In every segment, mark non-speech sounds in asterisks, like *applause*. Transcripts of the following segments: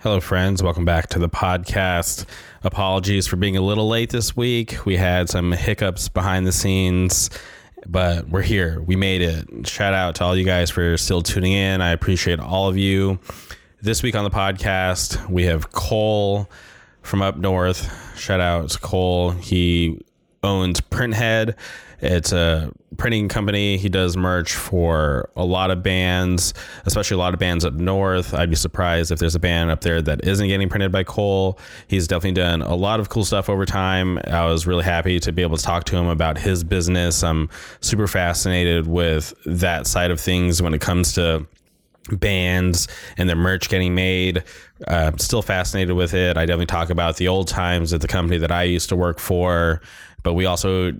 Hello, friends. Welcome back to the podcast. Apologies for being a little late this week. We had some hiccups behind the scenes, but we're here. We made it. Shout out to all you guys for still tuning in. I appreciate all of you. This week on the podcast, we have Cole from up north. Shout out to Cole. He owns Printhead. It's a printing company. He does merch for a lot of bands, especially a lot of bands up north. I'd be surprised if there's a band up there that isn't getting printed by Cole. He's definitely done a lot of cool stuff over time. I was really happy to be able to talk to him about his business. I'm super fascinated with that side of things when it comes to bands and their merch getting made. Uh, still fascinated with it. I definitely talk about the old times at the company that I used to work for, but we also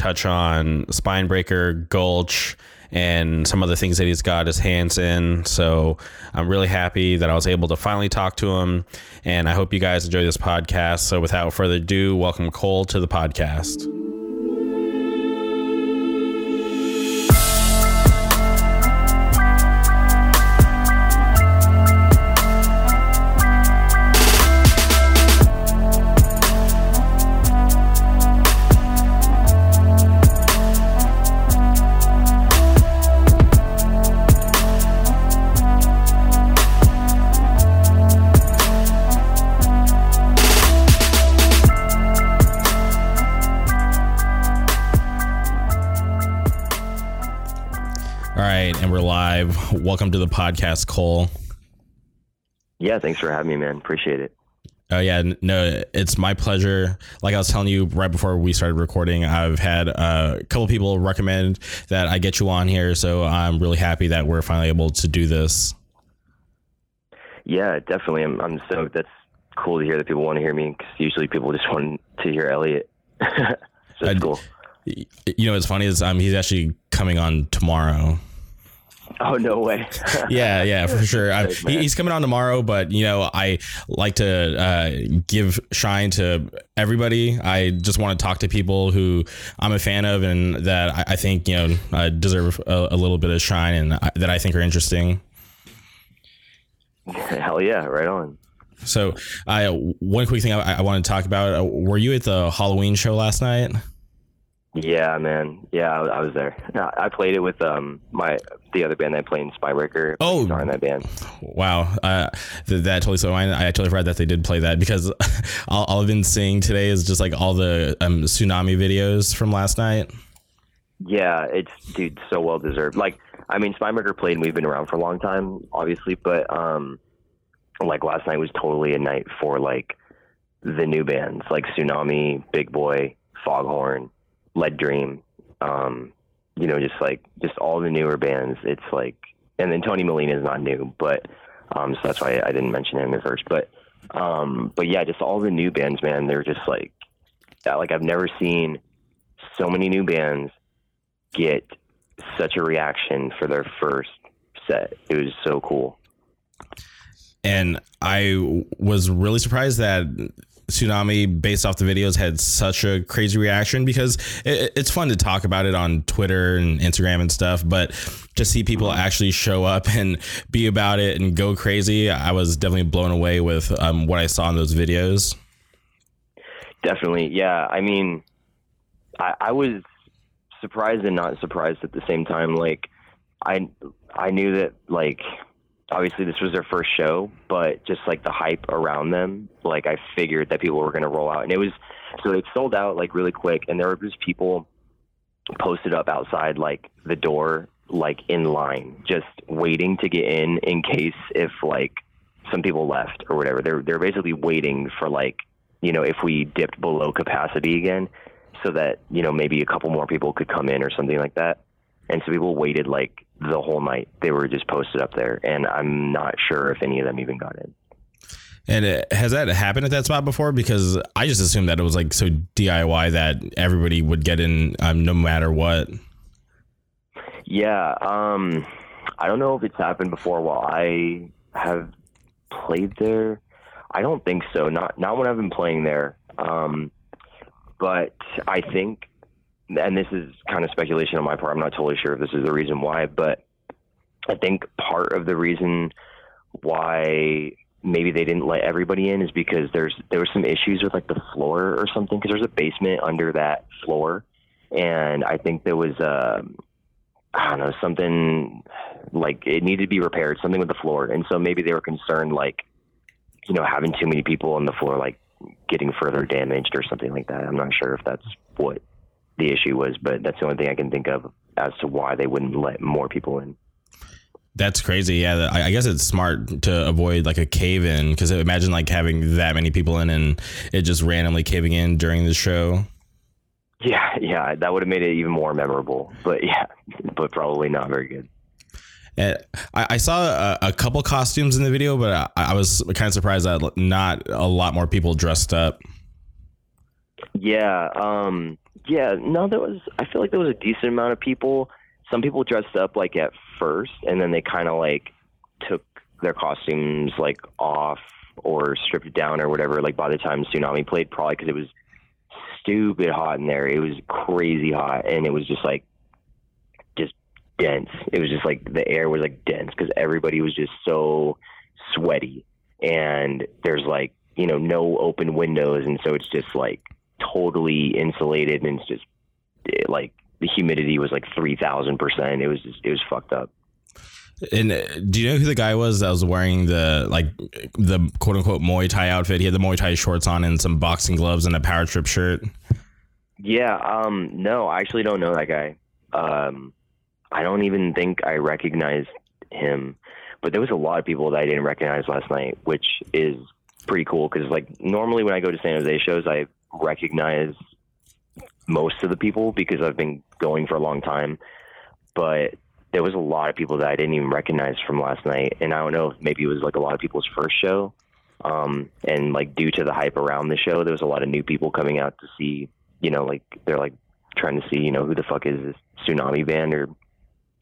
touch on Spinebreaker, Gulch, and some of the things that he's got his hands in. So I'm really happy that I was able to finally talk to him. And I hope you guys enjoy this podcast. So without further ado, welcome Cole to the podcast. Right, and we're live. *laughs* Welcome to the podcast, Cole. Yeah, thanks for having me, man. Appreciate it. Oh yeah, no, it's my pleasure. Like I was telling you right before we started recording, I've had uh, a couple people recommend that I get you on here, so I'm really happy that we're finally able to do this. Yeah, definitely. I'm, I'm stoked. That's cool to hear that people want to hear me because usually people just *laughs* want to hear Elliot. *laughs* so I- cool. You know, what's funny is um, he's actually coming on tomorrow. Oh, no way. *laughs* Yeah, yeah, for sure. He, he's coming on tomorrow, but you know, I like to uh, give shine to everybody. I just want to talk to people who I'm a fan of and that I, I think you know uh, deserve a, a little bit of shine and I, that I think are interesting. *laughs* Hell yeah, right on. So, I one quick thing I, I want to talk about: uh, Were you at the Halloween show last night? Yeah, man. Yeah, I, I was there. I I played it with um my the other band that I played in Spinebreaker. Oh. In that band. Wow, uh, th- that totally so. I, I totally forgot that they did play that because *laughs* all, all I've been seeing today is just like all the um, Sunami videos from last night. Yeah, it's dude so well deserved. Like, I mean, Spinebreaker played and we've been around for a long time, obviously, but um, like last night was totally a night for like the new bands like Sunami, Big Boy, Foghorn, Lead Dream. Um, you know, just like just all the newer bands. It's like, and then Tony Molina is not new, but um, so that's why I didn't mention him at first. But um, but yeah, just all the new bands, man. They're just like, like I've never seen so many new bands get such a reaction for their first set. It was so cool. and I was really surprised that Sunami, based off the videos, had such a crazy reaction because it, it's fun to talk about it on Twitter and Instagram and stuff, but to see people actually show up *laughs* and be about it and go crazy, I was definitely blown away with um, what I saw in those videos. Definitely, yeah. I mean, I, I was surprised and not surprised at the same time. Like, I I knew that like obviously this was their first show, but just like the hype around them, like I figured that people were going to roll out, and it was so it sold out like really quick, and there were just people posted up outside like the door, like in line, just waiting to get in in case if like some people left or whatever. They're they're basically waiting for like you know if we dipped below capacity again, so that you know maybe a couple more people could come in or something like that. And so people waited like the whole night. They were just posted up there, and I'm not sure if any of them even got in. And uh, has that happened at that spot before? Because I just assumed that it was like so DIY that everybody would get in um, no matter what. Yeah, um, I don't know if it's happened before while I have played there. I don't think so. Not not when I've been playing there. Um, but I think, and this is kind of speculation on my part. I'm not totally sure if this is the reason why, but I think part of the reason why maybe they didn't let everybody in is because there's there was some issues with like the floor or something because there's a basement under that floor, and I think there was uh, I don't know something like it needed to be repaired, something with the floor, and so maybe they were concerned like you know having too many people on the floor like getting further damaged or something like that. I'm not sure if that's what the issue was, but that's the only thing I can think of as to why they wouldn't let more people in. That's crazy. Yeah, I guess it's smart to avoid like a cave in because imagine like having that many people in and it just randomly caving in during the show. Yeah, yeah, that would have made it even more memorable. But *laughs* yeah, but probably not very good. Eh, and I, saw a, a, couple costumes in the video, but I, I was kind of surprised that not a lot more people dressed up. Yeah, um, yeah. No, there was. I feel like there was a decent amount of people. Some people dressed up like at first, and then they kind of like took their costumes like off or stripped down or whatever. Like by the time Sunami played, probably because it was stupid hot in there. It was crazy hot, and it was just like just dense. It was just like the air was like dense because everybody was just so sweaty, and there's like you know no open windows, and so it's just like totally insulated, and it's just like the humidity was like three thousand percent. It was just it was fucked up. And uh, do you know who the guy was that was wearing the like the quote unquote Muay Thai outfit? He had the Muay Thai shorts on and some boxing gloves and a power trip shirt. Yeah, um, no, I actually don't know that guy. Um, I don't even think I recognized him, but there was a lot of people that I didn't recognize last night, which is pretty cool because like normally when I go to San Jose shows, I recognize most of the people because I've been going for a long time, but there was a lot of people that I didn't even recognize from last night, and I don't know if maybe it was like a lot of people's first show, um, and like due to the hype around the show, there was a lot of new people coming out to see, you know, like they're like trying to see, you know, who the fuck is this Sunami band or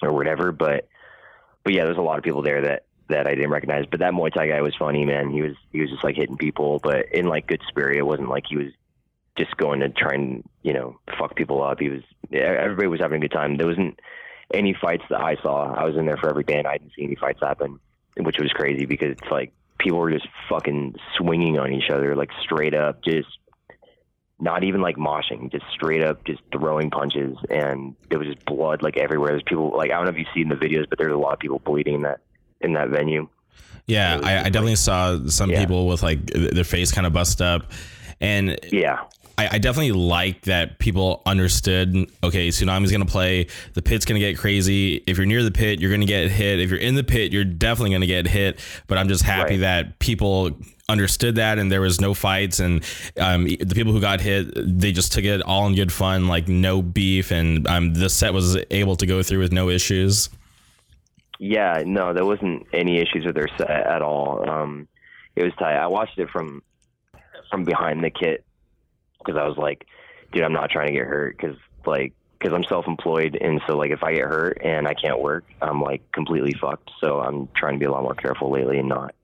or whatever, but but yeah, there's a lot of people there that that I didn't recognize. But that Muay Thai guy was funny, man. He was he was just like hitting people, but in like good spirit. It wasn't like he was just going to try and you know fuck people up. He was everybody was having a good time. There wasn't any fights that I saw. I was in there for every band. I didn't see any fights happen, which was crazy because it's like people were just fucking swinging on each other, like straight up, just not even like moshing, just straight up, just throwing punches, and there was just blood like everywhere. There's people like I don't know if you've seen the videos, but there's a lot of people bleeding in that in that venue. Yeah, I, I, definitely saw some yeah. people with like their face kind of bust up, and yeah, I, I definitely like that people understood. Okay, Sunami's gonna play. The pit's gonna get crazy. If you're near the pit, you're gonna get hit. If you're in the pit, you're definitely gonna get hit. But I'm just happy right. that people understood that and there was no fights and um, the people who got hit they just took it all in good fun like no beef and um, the set was able to go through with no issues yeah no there wasn't any issues with their set at all um, it was tight i watched it from from behind the kit because I was like, dude, I'm not trying to get hurt because like because I'm self-employed and so like if I get hurt and I can't work, I'm like completely fucked. So I'm trying to be a lot more careful lately and not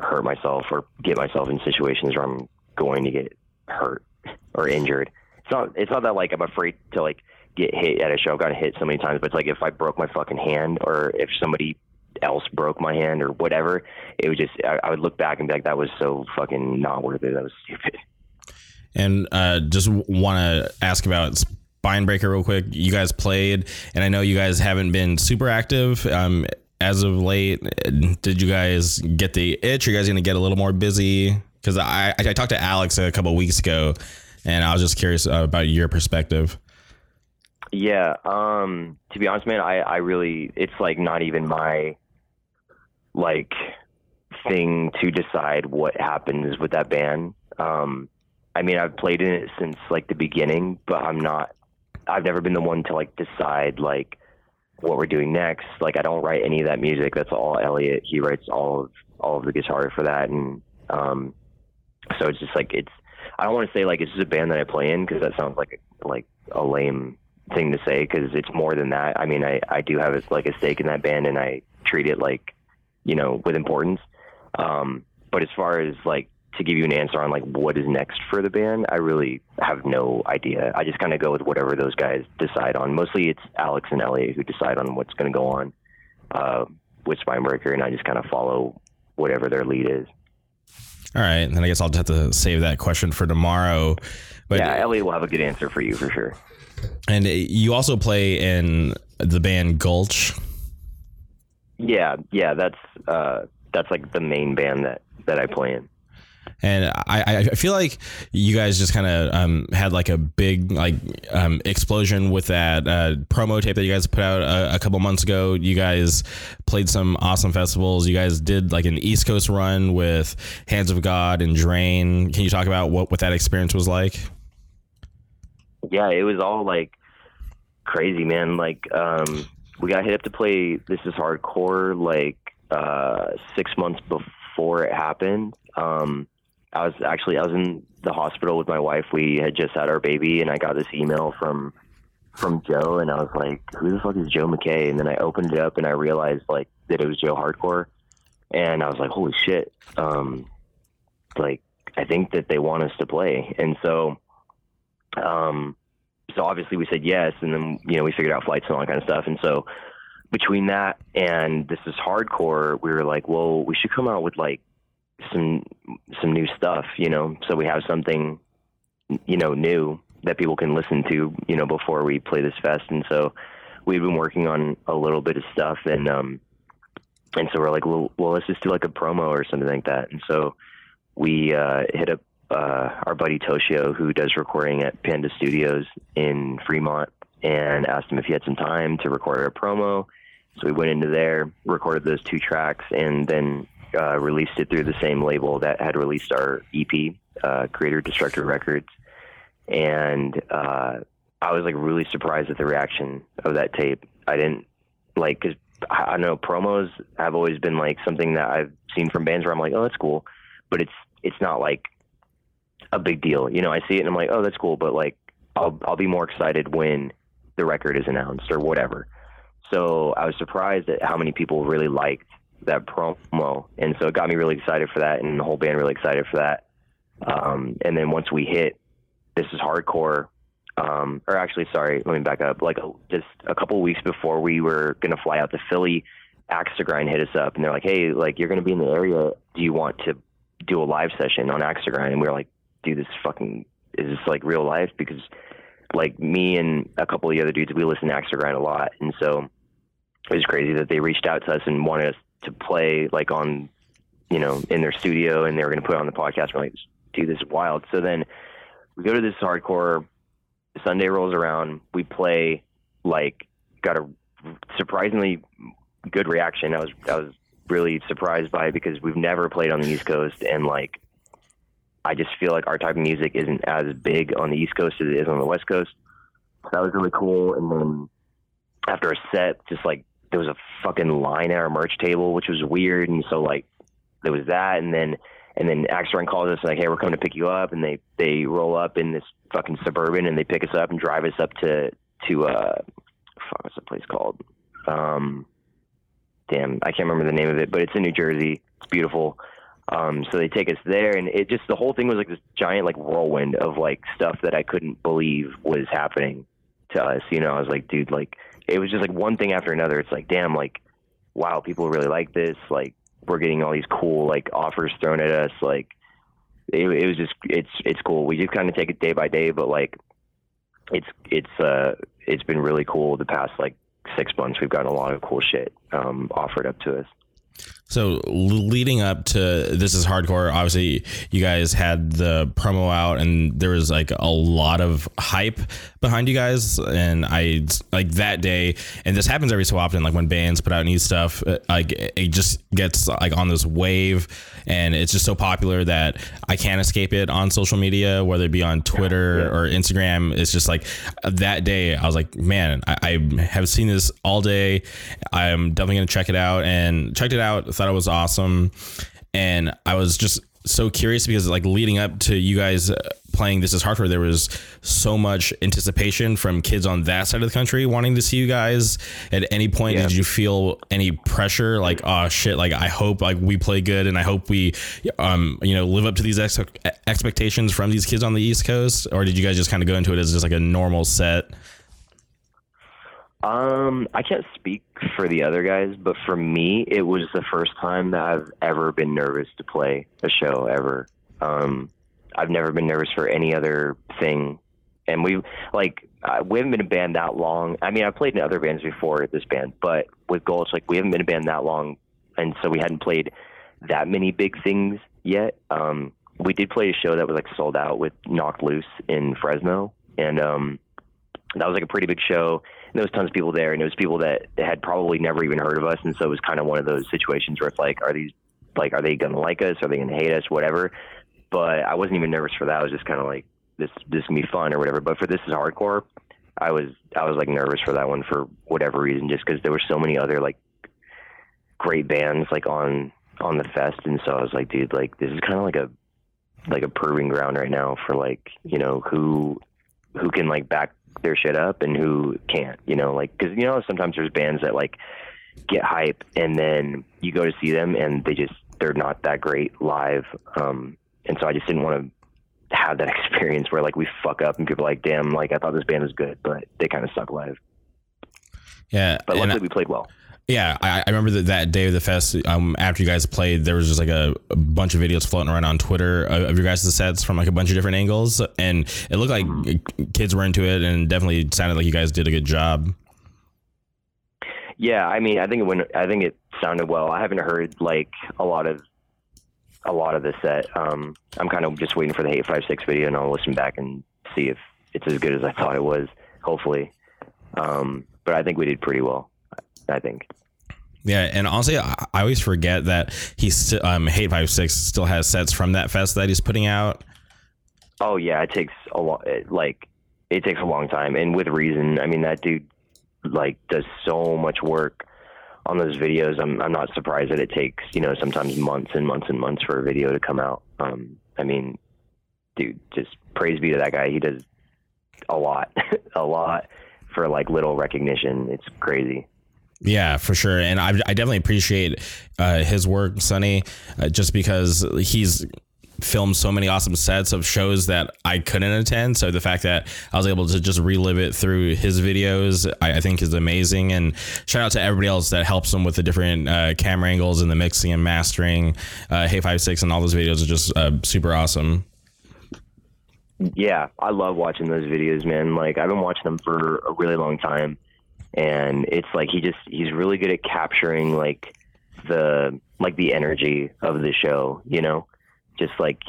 hurt myself or get myself in situations where I'm going to get hurt or injured. It's not it's not that like I'm afraid to like get hit at a show. I've gotten hit so many times, but it's like if I broke my fucking hand or if somebody else broke my hand or whatever, it would just I, I would look back and be like, that was so fucking not worth it. That was stupid. And uh, just want to ask about Spinebreaker real quick. You guys played, and I know you guys haven't been super active um, as of late. Did you guys get the itch? Are you guys going to get a little more busy? Because I, I talked to Alex a couple weeks ago, and I was just curious uh, about your perspective. Yeah, um, to be honest, man, I, I really it's like not even my like thing to decide what happens with that band. Um, I mean, I've played in it since like the beginning, but I'm not. I've never been the one to like decide like what we're doing next. Like, I don't write any of that music. That's all Elliot. He writes all of all of the guitar for that, and um, so it's just like it's. I don't want to say like it's just a band that I play in because that sounds like like a lame thing to say because it's more than that. I mean, I I do have like a stake in that band, and I treat it like you know with importance. Um, but as far as like to give you an answer on like what is next for the band, I really have no idea. I just kind of go with whatever those guys decide on. Mostly it's Alex and Elliot who decide on what's going to go on uh, with Spinebreaker, and I just kind of follow whatever their lead is. All right, then I guess I'll just have to save that question for tomorrow. But yeah, Elliot will have a good answer for you for sure. And you also play in the band Gulch. Yeah, yeah, that's uh, that's like the main band that that I play in. And I, I feel like you guys just kind of um, had like a big like um, explosion with that uh, promo tape that you guys put out a, a, couple months ago. You guys played some awesome festivals. You guys did like an East Coast run with Hands of God and Drain. Can you talk about what, what that experience was like? Yeah, it was all like crazy, man. Like um, we got hit up to play This Is Hardcore like uh, six months before it happened. Um, I was actually I was in the hospital with my wife. We had just had our baby, and I got this email from from Joe, and I was like, "Who the fuck is Joe McKay?" And then I opened it up, and I realized like that it was Joe Hardcore, and I was like, "Holy shit!" Um, like I think that they want us to play, and so, um, so obviously we said yes, and then you know we figured out flights and all that kind of stuff, and so between that and this is hardcore, we were like, well, we should come out with like some some new stuff, you know, so we have something, you know, new that people can listen to, you know, before we play this fest. And so we've been working on a little bit of stuff, and um, and so we're like, well, well, let's just do like a promo or something like that. And so we uh, hit up uh, our buddy Toshio, who does recording at Panda Studios in Fremont, and asked him if he had some time to record a promo. So we went into there, recorded those two tracks, and then uh, released it through the same label that had released our EP, uh, Creator Destructor Records, and uh, I was like really surprised at the reaction of that tape. I didn't like because I, know promos have always been like something that I've seen from bands where I'm like, oh, that's cool, but it's it's not like a big deal. You know, I see it and I'm like, oh, that's cool, but like I'll I'll be more excited when the record is announced or whatever. So I was surprised at how many people really liked that promo, and so it got me really excited for that, and the whole band really excited for that. Um, and then once we hit, this is hardcore. Um, or actually, sorry, let me back up. Like just a couple weeks before we were gonna fly out to Philly, Axe to Grind hit us up, and they're like, "Hey, like you're gonna be in the area. Do you want to do a live session on Axe to Grind?" And we were like, "Dude, this fucking is this like real life?" Because like me and a couple of the other dudes, we listen to Axe to Grind a lot, and so it was crazy that they reached out to us and wanted us to play like on, you know, in their studio, and they were going to put on the podcast. We're like, dude, this is wild. So then we go to this hardcore. Sunday rolls around. We play like got a surprisingly good reaction. I was I was really surprised by it because we've never played on the East Coast, and like I just feel like our type of music isn't as big on the East Coast as it is on the West Coast. So that was really cool. And then after a set, just like there was a fucking line at our merch table, which was weird. And so like there was that, and then and then Grind calls us like, hey, we're coming to pick you up, and they they roll up in this fucking suburban, and they pick us up and drive us up to to uh, fuck, what's the place called? Um, damn, I can't remember the name of it, but it's in New Jersey. It's beautiful. Um, so they take us there, and it just the whole thing was like this giant like whirlwind of like stuff that I couldn't believe was happening to us. You know, I was like, dude, like it was just like one thing after another. It's like, damn, like, wow, people really like this. Like, we're getting all these cool like offers thrown at us. Like, it, it was just, it's, it's cool. We just kind of take it day by day, but like, it's, it's, uh, it's been really cool the past like six months. We've gotten a lot of cool shit um, offered up to us. So leading up to this is hardcore. Obviously, you guys had the promo out, and there was like a lot of hype behind you guys. And I like that day, and this happens every so often. Like when bands put out new stuff, uh, like it just gets like on this wave, and it's just so popular that I can't escape it on social media, whether it be on Twitter yeah. or Instagram. It's just like that day, I was like, man, I, I have seen this all day. I'm definitely gonna check it out, and checked it out thought it was awesome, and I was just so curious because like leading up to you guys uh, playing this is hardcore there was so much anticipation from kids on that side of the country wanting to see you guys. At any point yeah. did you feel any pressure? Like oh shit like i hope like we play good and i hope we um you know live up to these ex- expectations from these kids on the east coast? Or did you guys just kind of go into it as just like a normal set Um, I can't speak for the other guys, but for me, it was the first time that I've ever been nervous to play a show ever. Um, I've never been nervous for any other thing, and we like we haven't been a band that long. I mean, I've played in other bands before this band, but with Gulch, like we haven't been a band that long, and so we hadn't played that many big things yet. Um, we did play a show that was like sold out with Knocked Loose in Fresno, and um, that was like a pretty big show. There was tons of people there, and it was people that had probably never even heard of us, and so it was kind of one of those situations where it's like, are these like, are they gonna like us? Are they gonna hate us? Whatever. But I wasn't even nervous for that. I was just kind of like, this this can be fun or whatever. But for this is hardcore, I was I was like nervous for that one for whatever reason, just because there were so many other like great bands like on on the fest, and so I was like, dude, like this is kind of like a like a proving ground right now for like you know who who can like back their shit up and who can't, you know, like because you know sometimes there's bands that like get hype and then you go to see them and they just they're not that great live, um, and so I just didn't want to have that *laughs* experience where like we fuck up and people are like, damn, like I thought this band was good, but they kind of suck live. Yeah, But luckily I- we played well. Yeah, I, I remember that, that day of the fest. Um, after you guys played, there was just like a, a bunch of videos floating around on Twitter of, of your guys' sets from like a bunch of different angles, and it looked like kids were into it, and definitely sounded like you guys did a good job. Yeah, I mean, I think it went. I think it sounded well. I haven't heard like a lot of a lot of the set. Um, I'm kind of just waiting for the Hate Five Six video, and I'll listen back and see if it's as good as I thought it was. Hopefully, um, but I think we did pretty well. I think. Yeah, and honestly, I, always forget that he's still um, Hate Five Six still has sets from that fest that he's putting out. Oh yeah, it takes a lot. Like it takes a long time, and with reason. I mean, that dude like does so much work on those videos. I'm I'm not surprised that it takes you know sometimes months and months and months for a video to come out. Um, I mean, dude, just praise be to that guy. He does a lot, *laughs* a lot for like little recognition. It's crazy. Yeah, for sure, and I, I definitely appreciate uh, his work, Sunny, uh, just because he's filmed so many awesome sets of shows that I couldn't attend. So the fact that I was able to just relive it through his videos, I, I think is amazing. And shout out to everybody else that helps him with the different uh, camera angles and the mixing and mastering. Uh, Hate Five Six and all those videos are just uh, super awesome. Yeah, I love watching those videos, man. Like I've been watching them for a really long time, and it's like he just he's really good at capturing like the like the energy of the show, you know, just like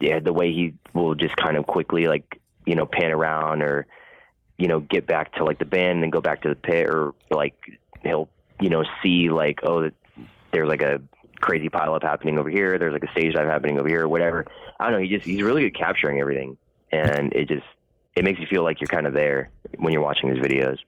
yeah, the way he will just kind of quickly like you know pan around or you know get back to like the band and then go back to the pit or like he'll you know see like oh there's like a crazy pileup happening over here. There's like a stage dive happening over here, whatever. I don't know. He just he's really good capturing everything, and it just it makes you feel like you're kind of there when you're watching his videos.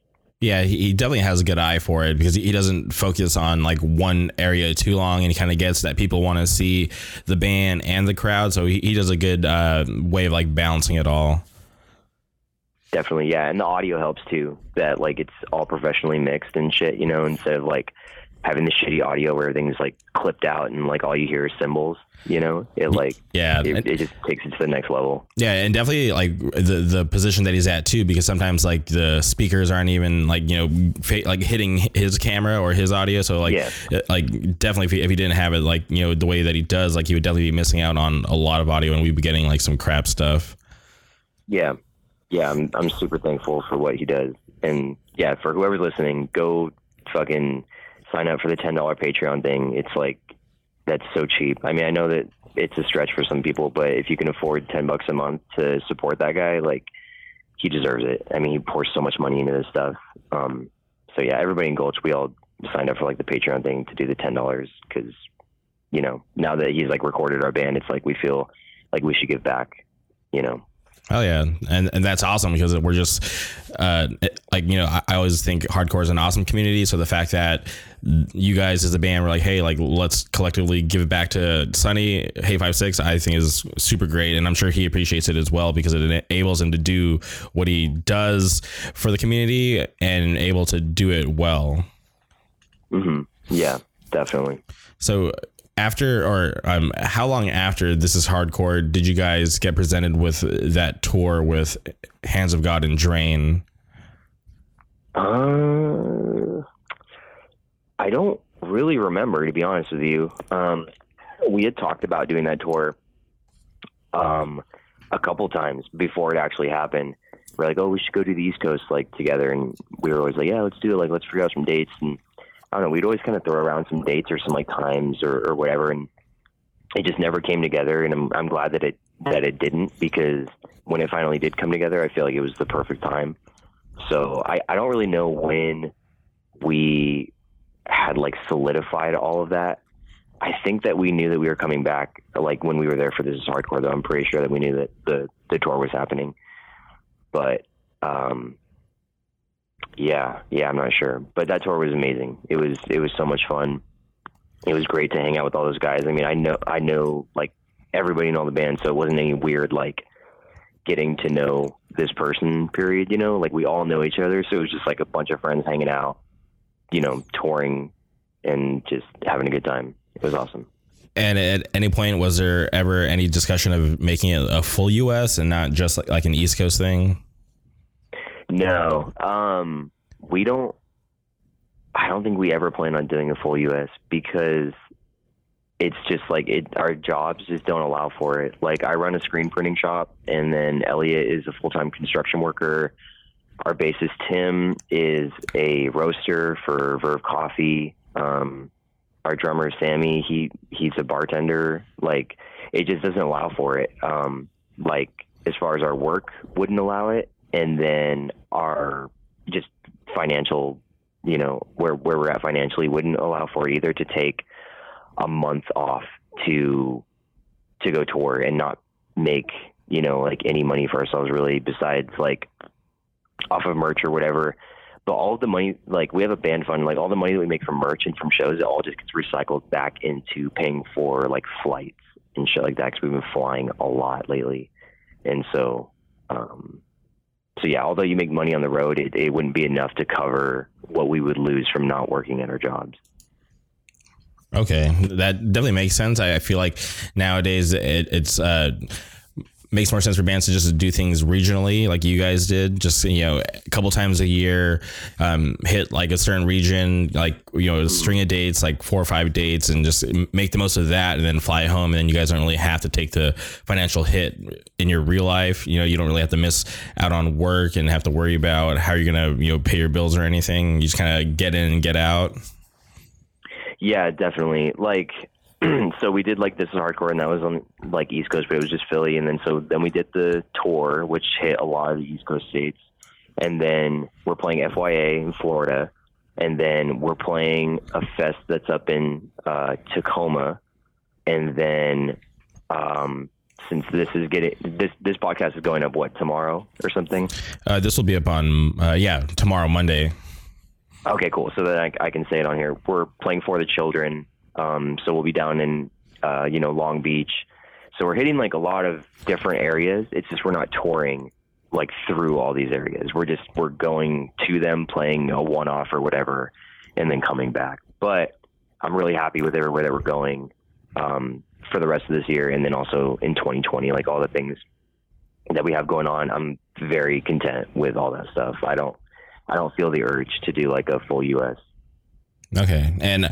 Yeah, he definitely has a good eye for it because he doesn't focus on like one area too long, and he kind of gets that people want to see the band and the crowd. So he, he does a good uh, way of like balancing it all. Definitely, yeah, and the audio helps too. That like it's all professionally mixed and shit, you know, instead of like having the shitty audio where everything's like clipped out and like all you hear is cymbals. You know, it like Yeah, it, it just takes it to the next level. yeah, and definitely like the the position that he's at too, because sometimes like the speakers aren't even like you know fa- like hitting his camera or his audio. So like Yeah. Uh, like definitely if he, if he didn't have it like you know the way that he does, like he would definitely be missing out on a lot of audio, and we'd be getting like some crap stuff. Yeah, yeah, I'm I'm super thankful for what he does, and yeah, for whoever's listening, go fucking sign up for the ten dollar Patreon thing. It's like that's so cheap. I mean, I know that it's a stretch for some people, but if you can afford ten bucks a month to support that guy, like he deserves it. I mean, he pours so much money into this stuff. Um, so yeah, everybody in Gulch, we all signed up for like the Patreon thing to do the ten dollars because you know now that he's like recorded our band, it's like we feel like we should give back. You know. Oh yeah, and and that's awesome because we're just uh, like you know I, I always think hardcore is an awesome community. So the fact that you guys as a band were like, hey, like let's collectively give it back to Sunny Hate Five Six, I think is super great, and I'm sure he appreciates it as well because it enables him to do what he does for the community and able to do it well. hmm Yeah, definitely. So after or um, how long after this is hardcore did you guys get presented with that tour with Hands of God and Drain? Uh, I don't really remember, to be honest with you. Um, we had talked about doing that tour um, a couple times before it actually happened. We're like, oh, we should go to the East Coast like together, and we were always like, yeah, let's do it. Like, let's figure out some dates, and I don't know. We'd always kind of throw around some dates or some like times or, or whatever, and it just never came together. And I'm I'm glad that it that it didn't because when it finally did come together, I feel like it was the perfect time. So I I don't really know when we had like solidified all of that. I think that we knew that we were coming back, like when we were there for this is hardcore. Though I'm pretty sure that we knew that the the tour was happening, but um, yeah, yeah, I'm not sure. But that tour was amazing. It was it was so much fun. It was great to hang out with all those guys. I mean, I know I know like everybody in all the bands, so it wasn't any weird like getting to know this person. Period. You know, like we all know each other, so it was just like a bunch of friends hanging out. You know, touring and just having a good time. It was awesome. And at any point, was there ever any discussion of making it a full U.S. and not just like, like an East Coast thing? No, um, we don't. I don't think we ever plan on doing a full U.S. because it's just like it. Our jobs just don't allow for it. Like I run a screen printing shop, and then Elliot is a full time construction worker. Our bassist Tim is a roaster for Verve Coffee. Um, our drummer Sammy, he he's a bartender. Like it just doesn't allow for it. Um, like as far as our work wouldn't allow it, and then our just financial, you know, where where we're at financially wouldn't allow for either to take a month off to to go tour and not make you know like any money for ourselves really besides like off of merch or whatever. But all the money like we have a band fund like all the money that we make from merch and from shows it all just gets recycled back into paying for like flights and shit like that because we've been flying a lot lately. And so um so yeah although you make money on the road it, it wouldn't be enough to cover what we would lose from not working at our jobs Okay, that definitely makes sense. I, I feel like nowadays it, it's uh, makes more sense for bands to just do things regionally, like you guys did. Just you know, a couple times a year, um, hit like a certain region, like you know, a string of dates, like four or five dates, and just make the most of that, and then fly home. And then you guys don't really have to take the financial hit in your real life. You know, you don't really have to miss out on work and have to worry about how you're gonna you know pay your bills or anything. You just kind of get in and get out. Yeah, definitely. Like, *clears throat* so we did like this is hardcore, and that was on like East Coast, but it was just Philly, and then so then we did the tour, which hit a lot of the East Coast states, and then we're playing FYA in Florida, and then we're playing a fest that's up in uh, Tacoma, and then um, since this is getting this this podcast is going up what tomorrow or something. Uh, this will be up on uh, yeah tomorrow Monday. Okay, cool. So then I, I, can say it on here. We're playing for the children. Um, so we'll be down in, uh, you know, Long Beach. So we're hitting like a lot of different areas. It's just we're not touring like through all these areas. We're just we're going to them, playing a one off or whatever, and then coming back. But I'm really happy with everywhere that we're going um, for the rest of this year, and then also in 2020, like all the things that we have going on. I'm very content with all that stuff. I don't I don't feel the urge to do like a full US. Okay. And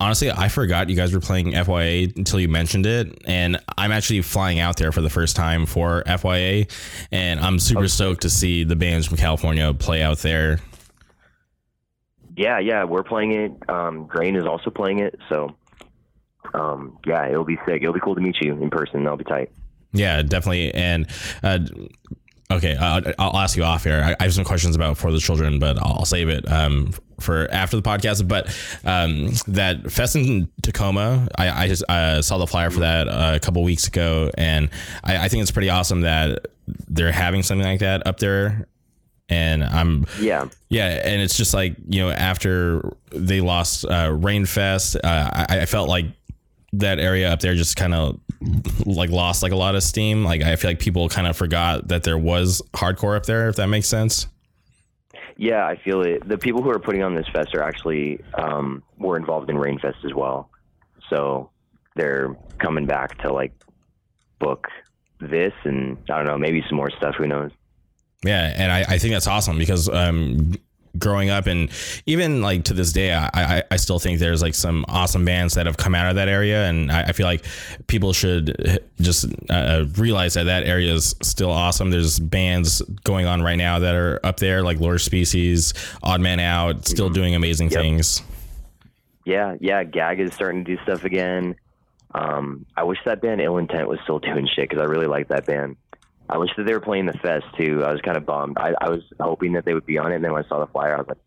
honestly, I forgot you guys were playing FYA until you mentioned it. And I'm actually flying out there for the first time for FYA. And I'm super okay. stoked to see the bands from California play out there. Yeah, yeah, we're playing it. Um, Drain is also playing it. So, um, yeah, it'll be sick. It'll be cool to meet you in person. That'll be tight. Yeah, definitely. And uh, Okay, uh, I'll ask you off here. I, I, have some questions about for the children, but I'll save it um, for after the podcast. But um, that fest in Tacoma, I, I just uh, saw the flyer for that uh, a couple weeks ago, and I, I, think it's pretty awesome that they're having something like that up there. And I'm yeah yeah, and it's just like you know after they lost uh, Rainfest, uh, I, I felt like that area up there just kind of like lost like a lot of steam. Like I feel like people kind of forgot that there was hardcore up there. If that makes sense. Yeah, I feel it. The people who are putting on this fest are actually um, were involved in Rainfest as well, so they're coming back to like book this and I don't know maybe some more stuff. Who knows? Yeah, and I, I think that's awesome because um, growing up and even like to this day, I, I, I still think there's like some awesome bands that have come out of that area. And I, I feel like people should just uh, realize that that area is still awesome. There's bands going on right now that are up there like Lower Species, Odd Man Out, still mm-hmm. doing amazing yep. things. Yeah. Yeah. Gag is starting to do stuff again. Um, I wish that band Ill Intent was still doing shit because I really like that band. I wish that they were playing the fest too. I was kind of bummed. I, I was hoping that they would be on it, and then when I saw the flyer, I was like,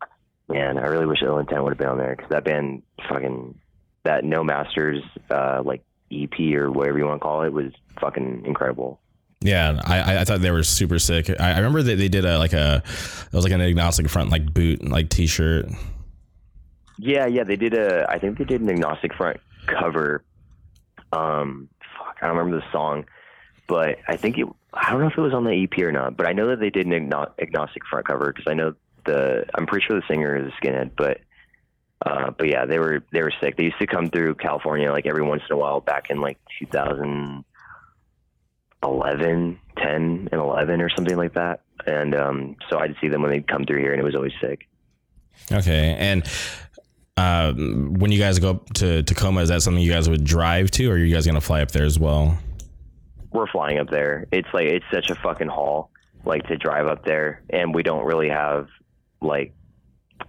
man, I really wish Ill Intent would have been on there because that band, fucking, that No Masters, uh, like EP or whatever you want to call it, was fucking incredible. Yeah, I, I thought they were super sick. I, I remember that they did a like a it was like an agnostic front like boot and like t shirt. Yeah, yeah, they did a. I think they did an agnostic front cover. Um, fuck, I don't remember the song, but I think it. I don't know if it was on the EP or not, but I know that they did an agnostic front cover because I know the. I'm pretty sure the singer is a skinhead, but. Uh, but yeah, they were they were sick. They used to come through California like every once in a while back in like 2011, 10, and 11 or something like that. And um, so I'd see them when they'd come through here, and it was always sick. Okay, and uh, when you guys go up to Tacoma, is that something you guys would drive to, or are you guys gonna fly up there as well? We're flying up there. It's like it's such a fucking haul, like to drive up there, and we don't really have like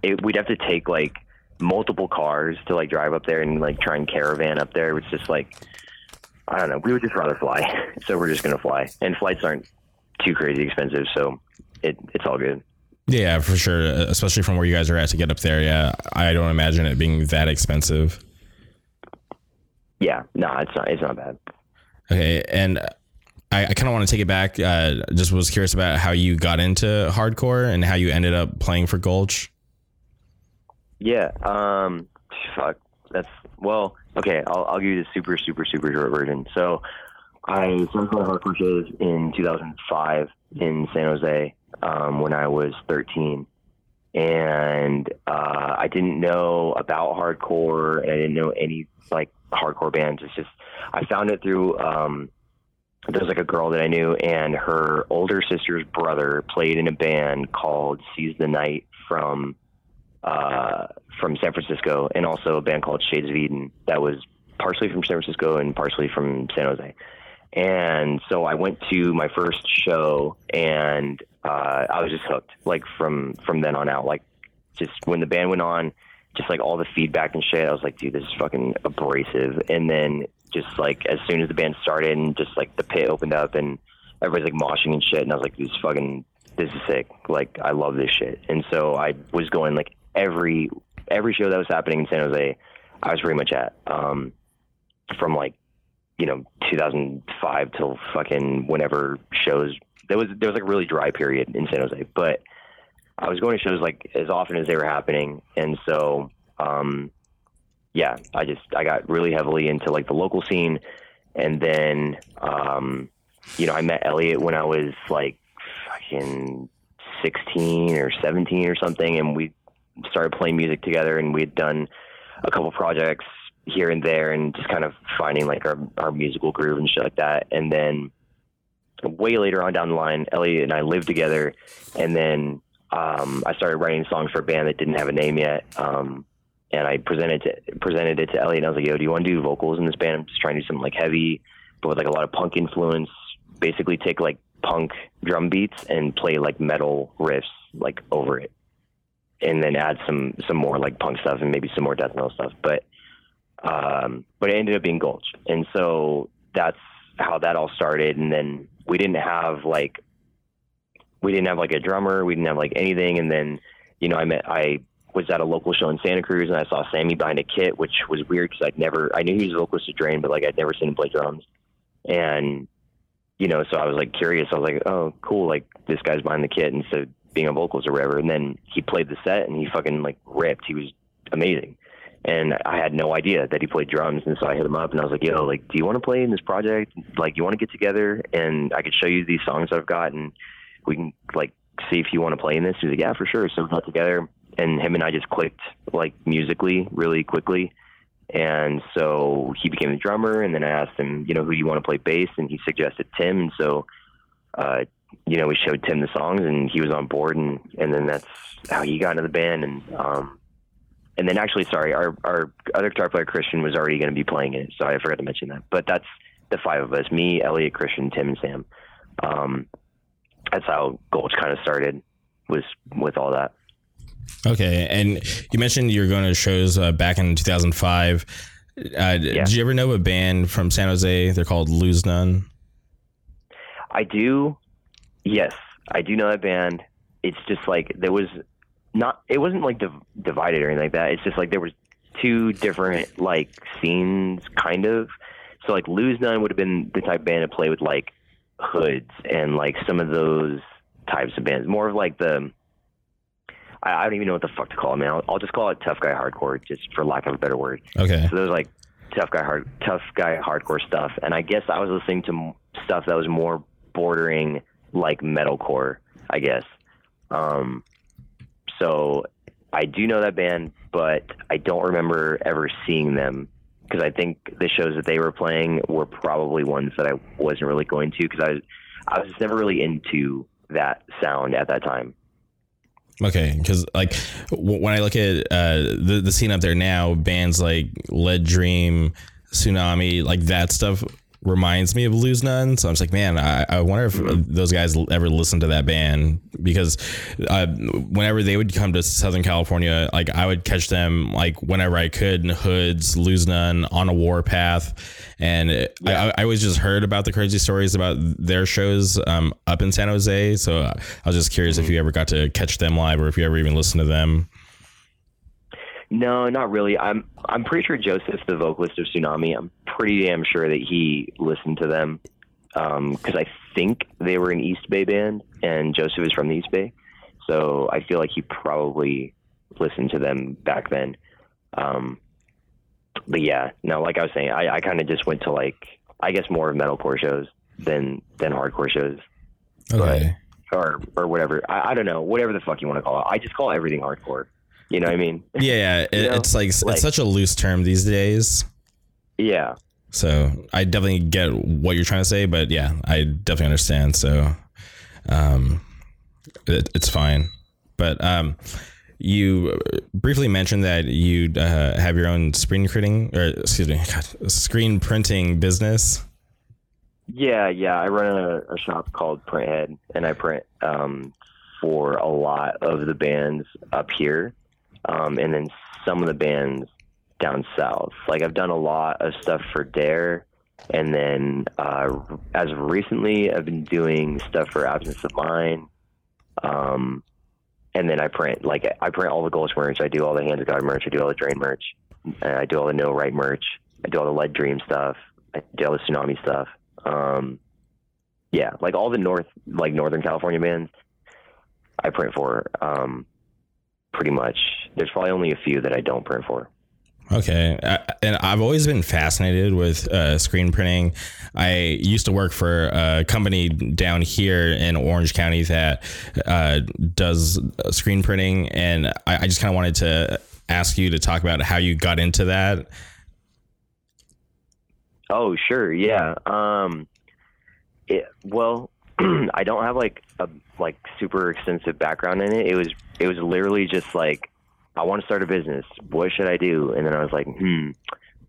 it, we'd have to take like multiple cars to like drive up there and like try and caravan up there. It's just like I don't know. We would just rather fly, *laughs* so we're just gonna fly, and flights aren't too crazy expensive, so it it's all good. Yeah, for sure. Especially from where you guys are at to get up there. Yeah, I don't imagine it being that expensive. Yeah, no, it's not. It's not bad. Okay, and I, I kind of want to take it back. Uh, just was curious about how you got into hardcore and how you ended up playing for Gulch. Yeah, um, fuck. That's well. Okay, I'll, I'll give you the super, super, super short version. So, I started playing hardcore shows in 2005 in San Jose um, when I was 13 and uh, I didn't know about hardcore, and I didn't know any like hardcore bands. It's just I found it through. Um, there's like a girl that I knew, and her older sister's brother played in a band called Seize the Night from uh, from San Francisco, and also a band called Shades of Eden that was partially from San Francisco and partially from San Jose. And so I went to my first show, and uh, I was just hooked. Like from from then on out, like just when the band went on, just like all the feedback and shit, I was like, dude, this is fucking abrasive. And then just like as soon as the band started, and just like the pit opened up, and everybody's like moshing and shit, and I was like, this is fucking, this is sick. Like I love this shit. And so I was going like every every show that was happening in San Jose, I was pretty much at. Um, from like you know 2005 till fucking whenever shows there was there was like a really dry period in San Jose, but I was going to shows like as often as they were happening, and so um, yeah, I just I got really heavily into like the local scene, and then um, you know I met Elliot when I was like fucking 16 or 17 or something, and we started playing music together, and we had done a couple projects here and there and just kind of finding like our, our musical groove and shit like that. And then way later on down the line, Elliot and I lived together. And then um, I started writing songs for a band that didn't have a name yet. Um, and I presented to, presented it to Elliot and I was like, yo, do you want to do vocals in this band? I'm just trying to do something like heavy, but with like a lot of punk influence, basically take like punk drum beats and play like metal riffs like over it. And then add some, some more like punk stuff and maybe some more death metal stuff. But um, but it ended up being Gulch. And so that's how that all started. And then we didn't have like, we didn't have like a drummer. We didn't have like anything. And then, you know, I met, I was at a local show in Santa Cruz and I saw Sammy behind a kit, which was weird because I'd never, I knew he was a vocalist of Drain, but like I'd never seen him play drums. And, you know, so I was like curious. I was like, oh, cool. Like this guy's behind the kit instead of being a vocals or whatever. And then he played the set and he fucking like ripped. He was amazing and I had no idea that he played drums. And so I hit him up and I was like, "Yo, like, do you want to play in this project? Like, you want to get together and I could show you these songs I've got and we can like see if you want to play in this." He's like, "Yeah, for sure." So we got together and him and I just clicked like musically really quickly. And so he became the drummer, and then I asked him, you know, who do you want to play bass, and he suggested Tim, and so uh, you know, we showed Tim the songs and he was on board and, and then that's how he got into the band. And, um, and then actually, sorry, our, our other guitar player, Christian, was already going to be playing it. So I forgot to mention that, but that's the five of us, me, Elliot, Christian, Tim, and Sam. Um, that's how Gulch kind of started was with all that. Okay. And you mentioned you're going to shows uh, back in 2005. Uh, yeah. Did you ever know a band from San Jose? They're called Lose None. I do. Yes, I do know that band. It's just like there was not. It wasn't like div- divided or anything like that. It's just like there was two different like scenes, kind of. So like Lose None would have been the type of band to play with like hoods and like some of those types of bands. More of like the I, I don't even know what the fuck to call it, man. I'll, I'll, just call it tough guy hardcore, just for lack of a better word. Okay. So there's like tough guy hard, tough guy hardcore stuff, and I guess I was listening to stuff that was more bordering like metalcore, I guess. Um, so I do know that band, but I don't remember ever seeing them because I think the shows that they were playing were probably ones that I wasn't really going to because I was I was never really into that sound at that time. Okay, because like w- when I look at uh, the the scene up there now, bands like Lead Dream, Sunami, like that stuff reminds me of Lose None. So I'm just like, man, I, I wonder if those guys ever listen to that band because uh, whenever they would come to Southern California, like I would catch them like whenever I could in hoods, Lose None, on a warpath. And yeah. I, I always just heard about the crazy stories about their shows um, up in San Jose. So I was just curious mm-hmm. if you ever got to catch them live or if you ever even listened to them. No, not really. I'm I'm pretty sure Joseph, the vocalist of Sunami, I'm pretty damn sure that he listened to them because um, I think they were an East Bay band, and Joseph is from the East Bay, so I feel like he probably listened to them back then. Um, but yeah, no, like I was saying, I, I kind of just went to like I guess more of metalcore shows than than hardcore shows. Okay. But, or or whatever. I, I don't know. Whatever the fuck you want to call it. I just call everything hardcore. You know what I mean? *laughs* Yeah, it, it's like, like, it's such a loose term these days. Yeah. So I definitely get what you're trying to say, but yeah, I definitely understand. So, um, it, it's fine. But um, you briefly mentioned that you uh, have your own screen printing, or excuse me, God, screen printing business. Yeah, yeah. I run a, a shop called Printhead, and I print um, for a lot of the bands up here um, and then some of the bands down south. Like I've done a lot of stuff for Dare, and then uh, as of recently, I've been doing stuff for Absence of Mind. Um, and then I print like I print all the Gulch merch. I do all the Hands of God merch. I do all the Drain merch. I do all the No Right merch. I do all the Lead Dream stuff. I do all the Sunami stuff. Um, yeah, like all the North, like Northern California bands, I print for. Um, pretty much. There's probably only a few that I don't print for. Okay. and I've always been fascinated with uh, screen printing. I used to work for a company down here in Orange County that uh, does screen printing. And I, I just kind of wanted to ask you to talk about how you got into that. Oh, sure. Yeah. Um, it, well, *clears throat* I don't have like a like super extensive background in it. It was it was literally just like I want to start a business. What should I do? And then I was like, hmm.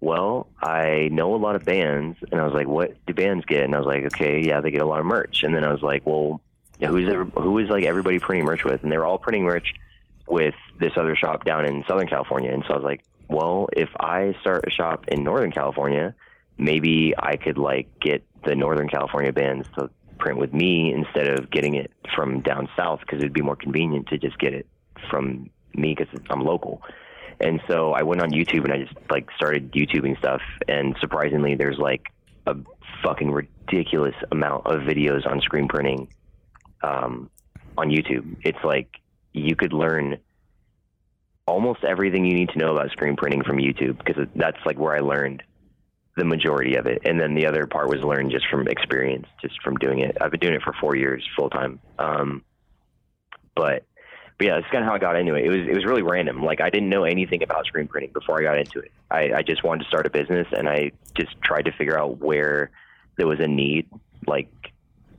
Well, I know a lot of bands, and I was like, what do bands get? And I was like, okay, yeah, they get a lot of merch. And then I was like, well, who's who is like everybody printing merch with? And they were all printing merch with this other shop down in Southern California. And so I was like, well, if I start a shop in Northern California, maybe I could like get the Northern California bands to print with me instead of getting it from down south because it'd be more convenient to just get it from me because I'm local. And so I went on YouTube and I just like started YouTubing stuff. And surprisingly, there's like a fucking ridiculous amount of videos on screen printing um, on YouTube. It's like you could learn almost everything you need to know about screen printing from YouTube because that's like where I learned the majority of it, and then the other part was learned just from experience, just from doing it. I've been doing it for four years full time. Um, but, but yeah, that's kind of how I got into it. It was it was really random. Like I didn't know anything about screen printing before I got into it. I, I just wanted to start a business, and I just tried to figure out where there was a need, like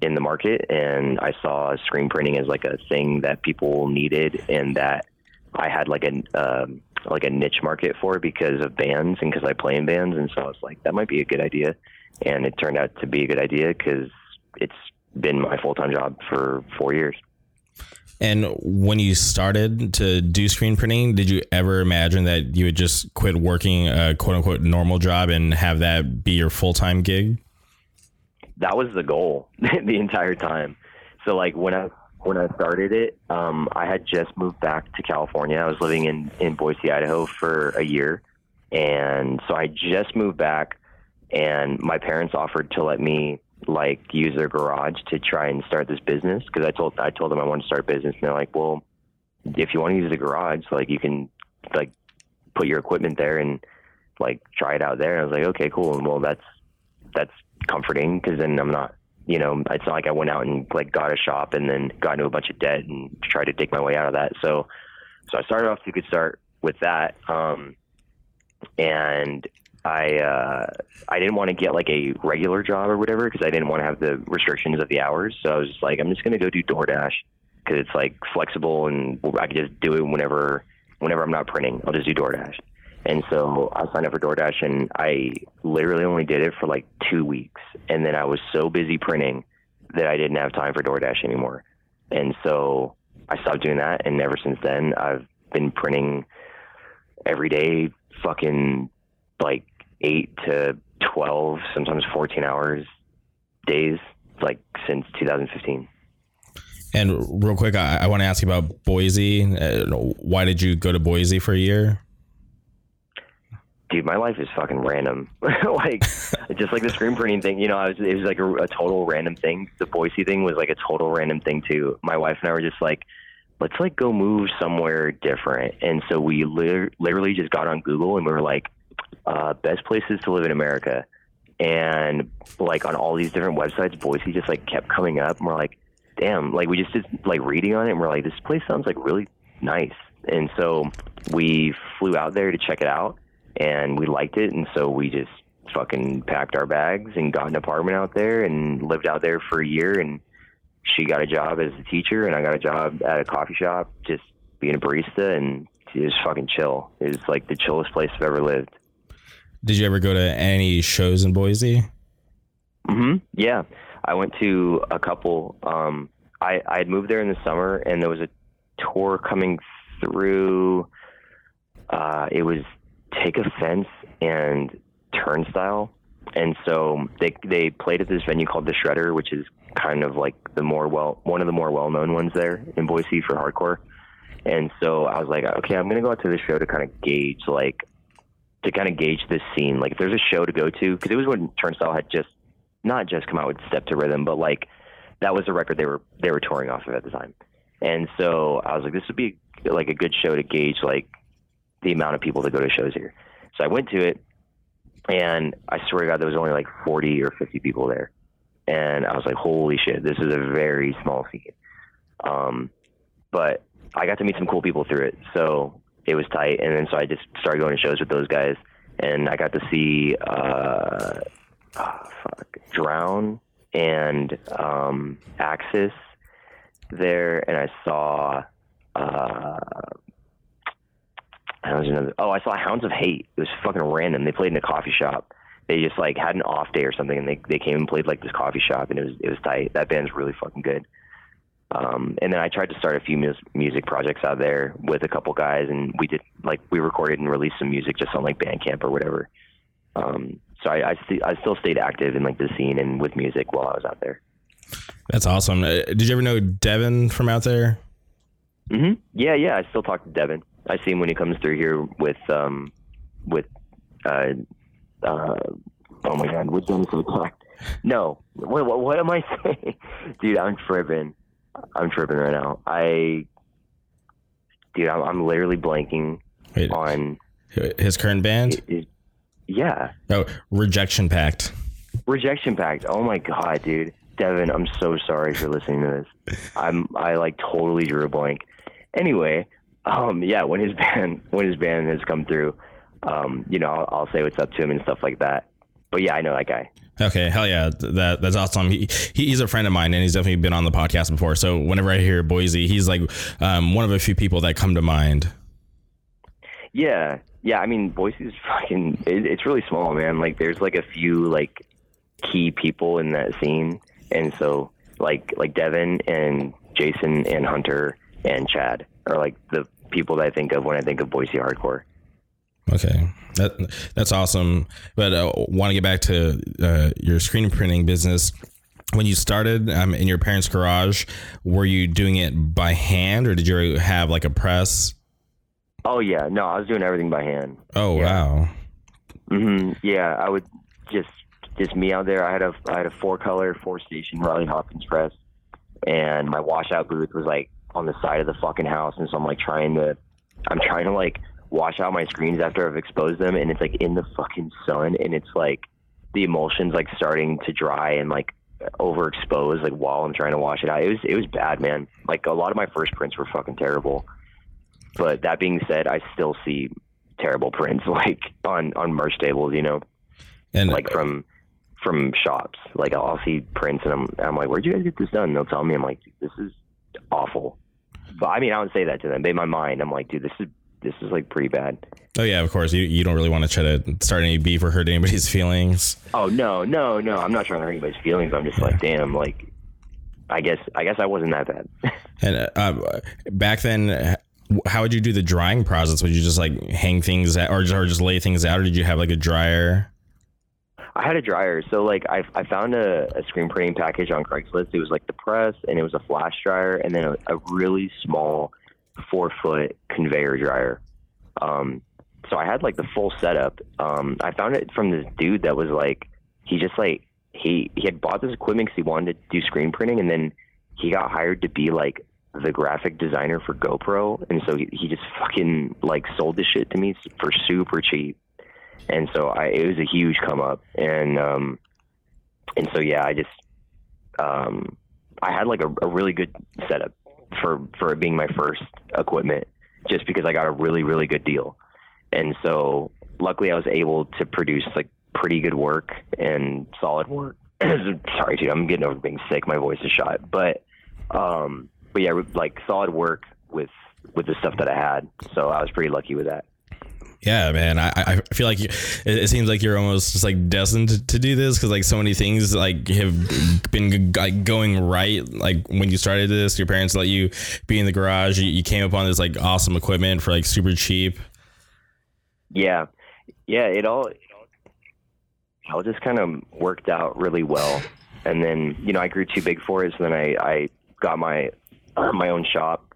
in the market, and I saw screen printing as like a thing that people needed, and that I had like a um, like a niche market for because of bands and because I play in bands, and so I was like, that might be a good idea, and it turned out to be a good idea because it's been my full time job for four years. And when you started to do screen printing, did you ever imagine that you would just quit working a quote unquote normal job and have that be your full time gig? That was the goal *laughs* the entire time. So like when I when I started it, um, I had just moved back to California. I was living in in Boise, Idaho for a year, and so I just moved back, and my parents offered to let me like use their garage to try and start this business because I told I told them I wanted to start a business and they're like, well, if you want to use the garage, like you can like put your equipment there and like try it out there. And I was like, okay, cool. And well, that's that's comforting because then I'm not, you know, it's not like I went out and like got a shop and then got into a bunch of debt and tried to dig my way out of that. So, so I started off. You could start with that. Um, and I uh, I didn't want to get like a regular job or whatever because I didn't want to have the restrictions of the hours. So I was just like, I'm just gonna go do DoorDash because it's like flexible and I can just do it whenever whenever I'm not printing. I'll just do DoorDash. And so I signed up for DoorDash and I literally only did it for like two weeks. And then I was so busy printing that I didn't have time for DoorDash anymore. And so I stopped doing that. And ever since then, I've been printing every day, fucking like eight to 12, sometimes 14 hours days, like since 2015. And real quick, I, I want to ask you about Boise. Uh, why did you go to Boise for a year? Dude, my life is fucking random. *laughs* like, just like the screen printing thing, you know, I was, it was like a, a total random thing. The Boise thing was like a total random thing too. My wife and I were just like, let's like go move somewhere different. And so we li- literally just got on Google and we were like, uh, best places to live in America. And like on all these different websites, Boise just like kept coming up. And we're like, damn, like we just did like reading on it and we're like, this place sounds like really nice. And so we flew out there to check it out and we liked it. And so we just fucking packed our bags and got an apartment out there and lived out there for a year. And she got a job as a teacher and I got a job at a coffee shop, just being a barista and just fucking chill. It was like the chillest place I've ever lived. Did you ever go to any shows in Boise? hmm Yeah, I went to a couple. Um, I I had moved there in the summer, and there was a tour coming through. Uh, it was Take Offense and Turnstile, and so they they played at this venue called the Shredder, which is kind of like the more well one of the more well known ones there in Boise for hardcore. And so I was like, okay, I'm gonna go out to the show to kind of gauge like to kind of gauge this scene. Like if there's a show to go to, because it was when Turnstile had just not just come out with Step to Rhythm, but like that was the record they were they were touring off of at the time. And so I was like, this would be like a good show to gauge like the amount of people that go to shows here. So I went to it, and I swear to God, there was only like 40 or 50 people there, and I was like, holy shit, this is a very small scene. Um, but I got to meet some cool people through it, so it was tight. And then so I just started going to shows with those guys, and I got to see uh, oh, fuck, Drown and um, Axis there, and I saw. Uh, I was another, oh, I saw Hounds of Hate. It was fucking random. They played in a coffee shop. They just like had an off day or something, and they they came and played like this coffee shop, and it was it was tight. That band's really fucking good. Um, and then I tried to start a few mus- music projects out there with a couple guys, and we did like we recorded and released some music just on like Bandcamp or whatever. Um, so I I, st- I still stayed active in like the scene and with music while I was out there. That's awesome. Uh, did you ever know Devin from out there? hmm Yeah, yeah. I still talk to Devin. I see him when he comes through here with um with uh uh oh my god, one is talk? No, what, what what am I *laughs* saying, dude? I'm tripping. I'm tripping right now. I dude, I'm, I'm literally blanking Wait, on his current band? it, yeah Oh, Rejection Pact. rejection pact. Oh my god, dude. Devin, I'm so sorry for listening to this. I'm I like totally drew a blank. Anyway, um, yeah, when his *laughs* band when his band has come through, um, you know, I'll, I'll say what's up to him and stuff like that. But yeah, I know that guy. Okay, hell yeah, that that's awesome. He, he's a friend of mine, and he's definitely been on the podcast before. So whenever I hear Boise, he's like um, one of a few people that come to mind. Yeah, yeah. I mean, Boise's fucking. It, it's really small, man. Like, there's like a few like key people in that scene, and so like like Devin and Jason and Hunter and Chad are like the people that I think of when I think of Boise hardcore. Okay, that that's awesome. But uh, want to get back to uh, your screen printing business. When you started um, in your parents' garage, were you doing it by hand, or did you have like a press? Oh yeah, no, I was doing everything by hand. Oh Yeah. wow. hmm Yeah, I would just just me out there. I had a I had a four color, four station Riley Hopkins press, and my washout booth was like on the side of the fucking house, and so I'm like trying to, I'm trying to like wash out my screens after I've exposed them, and it's like in the fucking sun, and it's like the emulsion's like starting to dry and like overexposed like while I'm trying to wash it out. It was it was bad, man. Like a lot of my first prints were fucking terrible. But that being said, I still see terrible prints *laughs* like on on merch tables, you know And like from from shops. Like I'll, see prints and I'm I'm like, where'd you guys get this done? And they'll tell me I'm like, this is awful. But I mean, I don't say that to them. But in my mind, I'm like, dude, this is this is like pretty bad. oh yeah, of course, you, you don't really want to try to start any beef or hurt anybody's *laughs* feelings. Oh no, no, no. I'm not trying to hurt anybody's feelings. I'm just like, damn, like. I guess I guess I wasn't that bad. *laughs* And uh, um, back then, how would you do the drying process? Would you just like hang things out, or just, or just lay things out, or did you have like a dryer? I had a dryer, so like I I found a, a screen printing package on Craigslist. It was like the press, and it was a flash dryer, and then a, a really small four foot conveyor dryer. Um, so I had like the full setup. Um, I found it from this dude that was like he just like he he had bought this equipment because he wanted to do screen printing, and then he got hired to be like the graphic designer for GoPro, and so he, he just fucking like sold this shit to me for super cheap and so I it was a huge come up and um and so yeah I just um I had like a, a really good setup for for it being my first equipment just because I got a really really good deal. And so luckily I was able to produce like pretty good work and solid work. *clears throat* Sorry dude I'm getting over being sick. My voice is shot. But um but yeah like solid work with with the stuff that I had. So I was pretty lucky with that Yeah, man. I, I feel like you, it, seems like you're almost just like destined to, do this because like so many things like have been like going right. Like when you started this, your parents let you be in the garage. You, you came upon this like awesome equipment for like super cheap. Yeah, yeah. It all it all, it all just kind of worked out really well, and then you know I grew too big for it, so then I I got my uh, my own shop.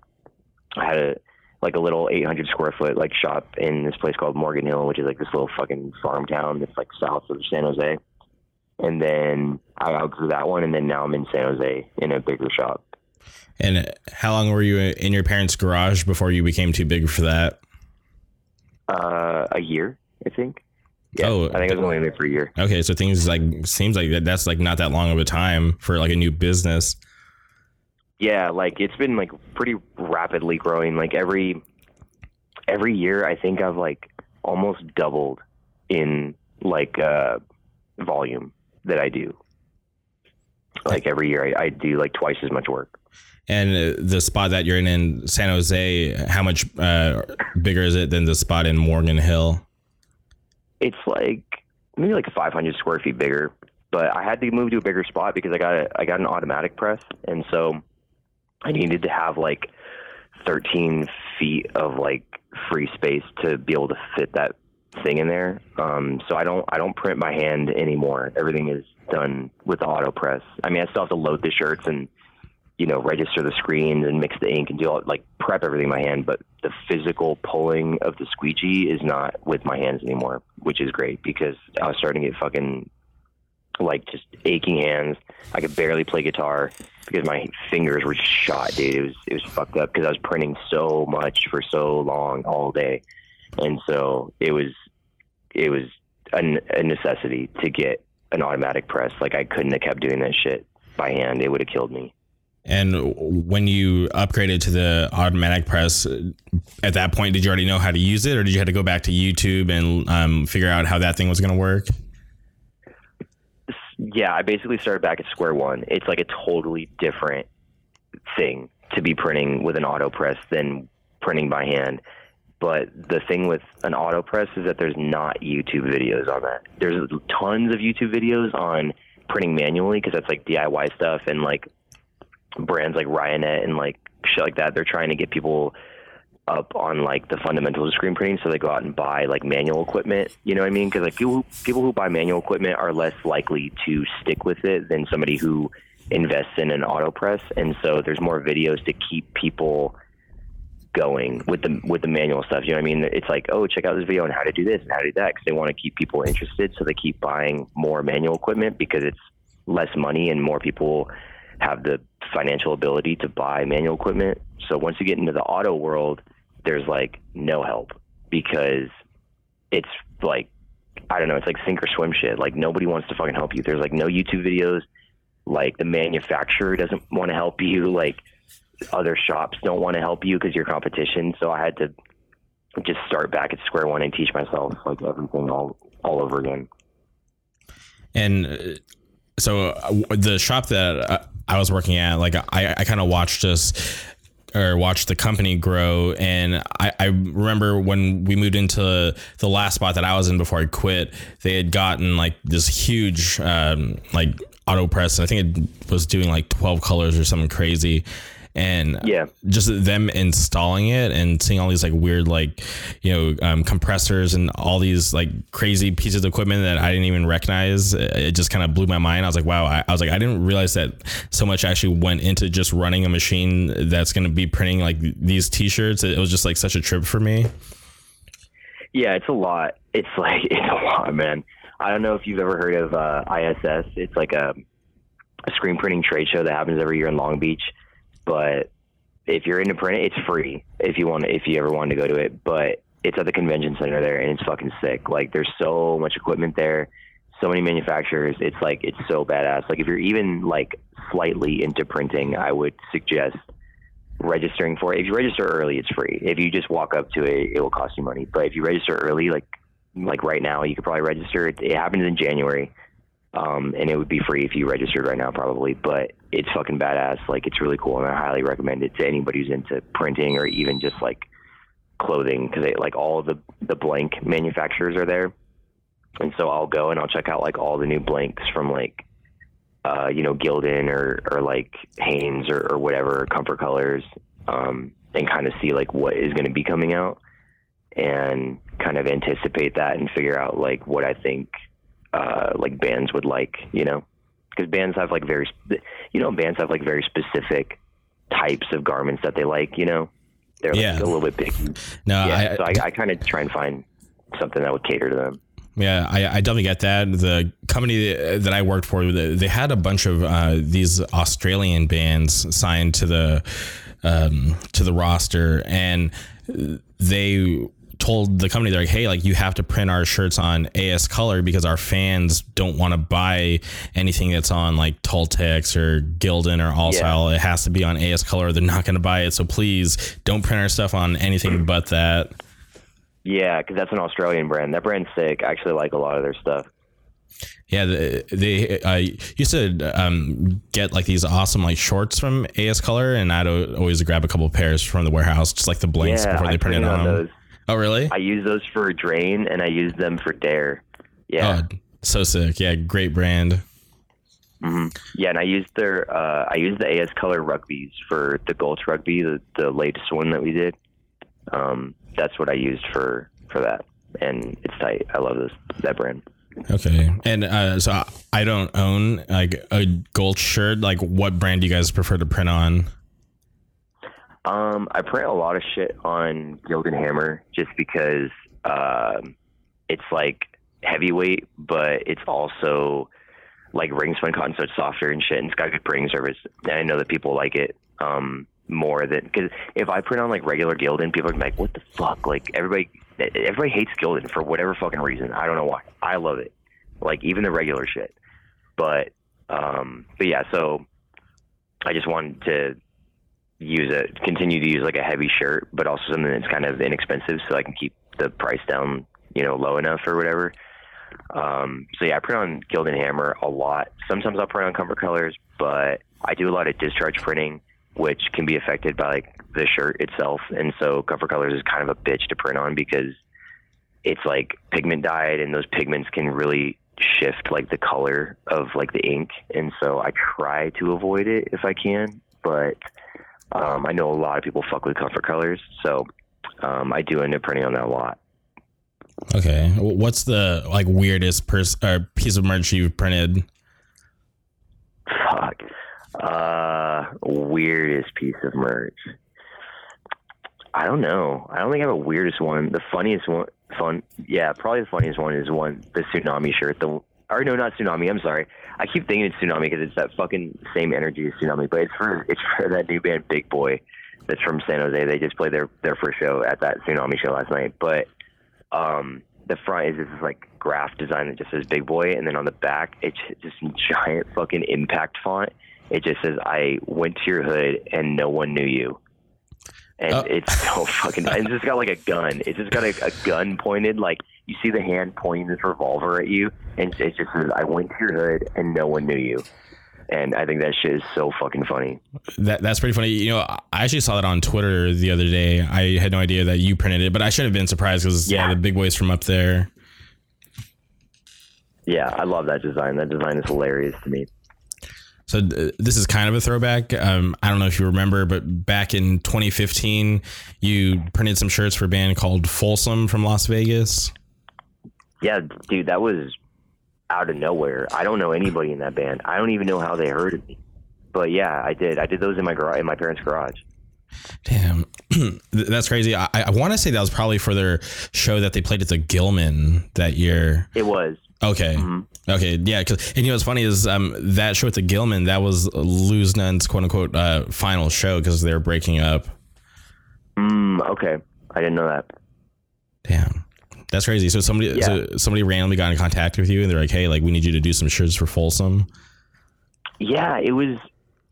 I had a like a little 800 square foot like shop in this place called Morgan Hill, which is like this little fucking farm town that's like south of San Jose. And then I outgrew that one, and then now I'm in San Jose in a bigger shop. And how long were you in your parents' garage before you became too big for that? Uh, a year, I think. Yeah, Oh, I think I was only there for a year. Okay, so things like seems like that, that's like not that long of a time for like a new business. Yeah, like it's been like pretty rapidly growing. Like every every year, I think I've like almost doubled in like uh, volume that I do. Like every year, I, I do like twice as much work. And uh, the spot that you're in in San Jose, how much uh, bigger is it than the spot in Morgan Hill? It's like maybe like 500 square feet bigger, but I had to move to a bigger spot because I got a, I got an automatic press, and so I needed to have like 13 feet of like free space to be able to fit that thing in there. Um, so I don't I don't print by hand anymore. Everything is done with the auto press. I mean, I still have to load the shirts and you know register the screens and mix the ink and do all like prep everything by hand. But the physical pulling of the squeegee is not with my hands anymore, which is great because I was starting to get fucking like just aching hands. I could barely play guitar because my fingers were shot, dude. It was it was fucked up because I was printing so much for so long all day, and so it was it was a, a necessity to get an automatic press. Like I couldn't have kept doing that shit by hand. It would have killed me. And when you upgraded to the automatic press, at that point, did you already know how to use it, or did you have to go back to YouTube and um, figure out how that thing was going to work? Yeah, I basically started back at square one. It's like a totally different thing to be printing with an auto press than printing by hand. But the thing with an auto press is that there's not YouTube videos on that. There's tons of YouTube videos on printing manually because that's like DIY stuff and like brands like Ryonet and like shit like that. They're trying to get people up on like the fundamentals of screen printing, so they go out and buy like manual equipment. You know what I mean? Because like people who, people who buy manual equipment are less likely to stick with it than somebody who invests in an auto press, and so there's more videos to keep people going with the with the manual stuff. You know what I mean? It's like, oh, check out this video on how to do this and how to do that because they want to keep people interested, so they keep buying more manual equipment because it's less money and more people have the financial ability to buy manual equipment. So once you get into the auto world, there's like no help because it's like I don't know, it's like sink or swim shit. Like nobody wants to fucking help you. There's like no YouTube videos. Like the manufacturer doesn't want to help you. Like other shops don't want to help you because you're competition. So I had to just start back at square one and teach myself like everything all all over again. And uh, so uh, the shop that uh, I was working at, like I, I kind of watched us or watched the company grow. And I, I remember when we moved into the last spot that I was in before I quit, they had gotten like this huge, um, like auto press. I think it was doing like 12 colors or something crazy and yeah. just them installing it and seeing all these like weird like you know um, compressors and all these like crazy pieces of equipment that i didn't even recognize it just kind of blew my mind. I was like wow I, I, was like i didn't realize that so much actually went into just running a machine that's going to be printing like these t-shirts. It was just like such a trip for me. Yeah it's a lot. It's *laughs* like it's a lot man. I don't know if you've ever heard of uh, ISS it's like a, a screen printing trade show that happens every year in long beach but if you're into print, it's free if you want if you ever want to go to it. But it's at the convention center there, and it's fucking sick. Like there's so much equipment there, so many manufacturers. It's like it's so badass. Like if you're even like slightly into printing, I would suggest registering for it. If you register early, it's free. If you just walk up to it, it will cost you money. But if you register early, like like right now, you could probably register. It, it happens in January um, and it would be free if you registered right now, probably. But it's fucking badass. Like it's really cool, and I highly recommend it to anybody who's into printing or even just like clothing because they like all the the blank manufacturers are there. And so I'll go and I'll check out like all the new blanks from like uh, you know Gildan or or like Hanes or, or whatever Comfort Colors, um, and kind of see like what is going to be coming out, and kind of anticipate that and figure out like what I think uh, like bands would like, you know, because bands have like very, you know, bands have like very specific types of garments that they like, you know, they're like, yeah. a little bit picky. No, yeah, I, so I, I kind of try and find something that would cater to them. Yeah, I, I definitely get that. The company that I worked for, they had a bunch of uh, these Australian bands signed to the um, to the roster, and they told the company they're like, hey, like you have to print our shirts on AS color because our fans don't want to buy anything that's on like Tultex or Gildan or Alstyle. Yeah. It has to be on AS color. They're not going to buy it. So please don't print our stuff on anything but that. Yeah, because that's an Australian brand. That brand's sick. I actually like a lot of their stuff. Yeah, they, they uh, used to um, get like these awesome like shorts from AS Color, and I'd always grab a couple pairs from the warehouse, just like the blanks yeah, before they print it on. Those. Oh, really? I use those for Drain and I use them for Dare. Yeah. Oh, so sick. Yeah, great brand. Mm-hmm. Yeah, and I used their uh, I used the AS Color rugbies for the Gulch rugby, the, the latest one that we did. Um, that's what I used for for that, and it's tight. I love this that brand. Okay, and uh, so I don't own like a Gulch shirt. Like, what brand do you guys prefer to print on? Um, I print a lot of shit on Gildan Hammer just because um, it's like heavyweight, but it's also like ring spun cotton, so it's softer and shit, and it's got good printing service. And I know that people like it um, more than because if I print on like regular Gildan, people are like, "What the fuck?" Like everybody, everybody hates Gildan for whatever fucking reason. I don't know why. I love it, like even the regular shit. But um, but yeah, so I just wanted to use a continue to use like a heavy shirt, but also something that's kind of inexpensive, so I can keep the price down, you know, low enough or whatever. Um, so yeah, I print on Gildan Hammer a lot. Sometimes I'll print on Comfort Colors, but I do a lot of discharge printing, which can be affected by like the shirt itself. And so Comfort Colors is kind of a bitch to print on because it's like pigment dyed, and those pigments can really shift like the color of like the ink. And so I try to avoid it if I can, but um, I know a lot of people fuck with Comfort Colors, so um, I do end up printing on that a lot. Okay, what's the like weirdest pers- or piece of merch you've printed? Fuck. Uh, weirdest piece of merch. I don't know. I don't think I have a weirdest one. The funniest one, fun, yeah, probably the funniest one is one the Sunami shirt. The or no, not Sunami. I'm sorry. I keep thinking it's Sunami because it's that fucking same energy as Sunami, but it's for it's for that new band Big Boy that's from San Jose. They just played their their first show at that Sunami show last night. But um, the front is this like graph design that just says Big Boy, and then on the back it's just giant fucking impact font. It just says I went to your hood and no one knew you and oh. it's so fucking. and it's just got like a gun. It's just got a, a, gun pointed. Like you see the hand pointing this revolver at you, and it just says, "I went to your hood and no one knew you." And I think that shit is so fucking funny. That that's pretty funny. You know, I actually saw that on Twitter the other day. I had no idea that you printed it, but I should have been surprised because yeah. yeah, the big boys from up there. Yeah, I love that design. That design is hilarious to me. So uh, this is kind of a throwback. Um, I don't know if you remember, but back in 2015, you printed some shirts for a band called Folsom from Las Vegas. Yeah, dude, that was out of nowhere. I don't know anybody in that band. I don't even know how they heard of me. But yeah, I did. I did those in my garage, in my parents' garage. Damn, *clears throat* that's crazy. I, I want to say that was probably for their show that they played at the Gilman that year. It was. Okay. Mm-hmm. Okay. Yeah. Cause, and you know what's funny is um, that show at the Gilman that was Lose None's quote unquote uh, final show because they're breaking up. Mm, okay. I didn't know that. Damn. That's crazy. So somebody, yeah. so somebody randomly got in contact with you, and they're like, "Hey, like we need you to do some shirts for Folsom." Yeah, it was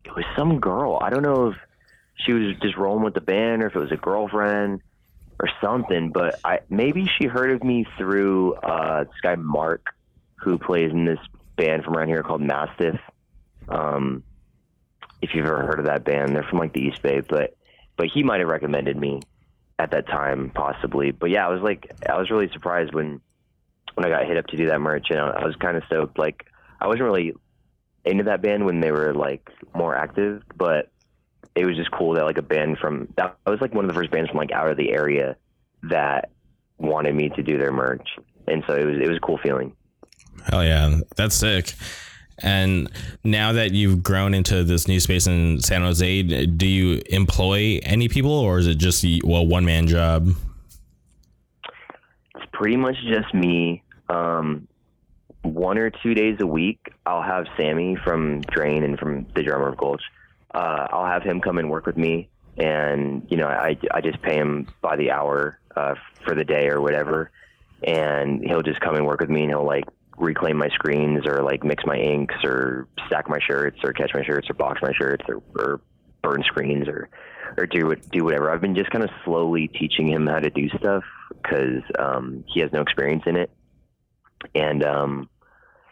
it was some girl. I don't know if she was just rolling with the band or if it was a girlfriend or something. But I maybe she heard of me through uh, this guy Mark who plays in this band from around here called Mastiff. Um, if you've ever heard of that band, they're from like the East Bay, but but he might have recommended me at that time, possibly. But yeah, I was like, I was really surprised when when I got hit up to do that merch, and I was kind of stoked. Like, I wasn't really into that band when they were like more active, but it was just cool that like a band from that was like one of the first bands from like out of the area that wanted me to do their merch, and so it was it was a cool feeling. Hell yeah, that's sick. And now that you've grown into this new space in San Jose, do you employ any people, or is it just well one man job? It's pretty much just me. Um, one or two days a week, I'll have Sammy from Drain and from the drummer of Gulch. Uh, I'll have him come and work with me, and you know, I I just pay him by the hour uh, for the day or whatever, and he'll just come and work with me, and he'll like reclaim my screens or like mix my inks or stack my shirts or catch my shirts or box my shirts or, or burn screens or or do do whatever. I've been just kind of slowly teaching him how to do stuff because um, he has no experience in it, and um,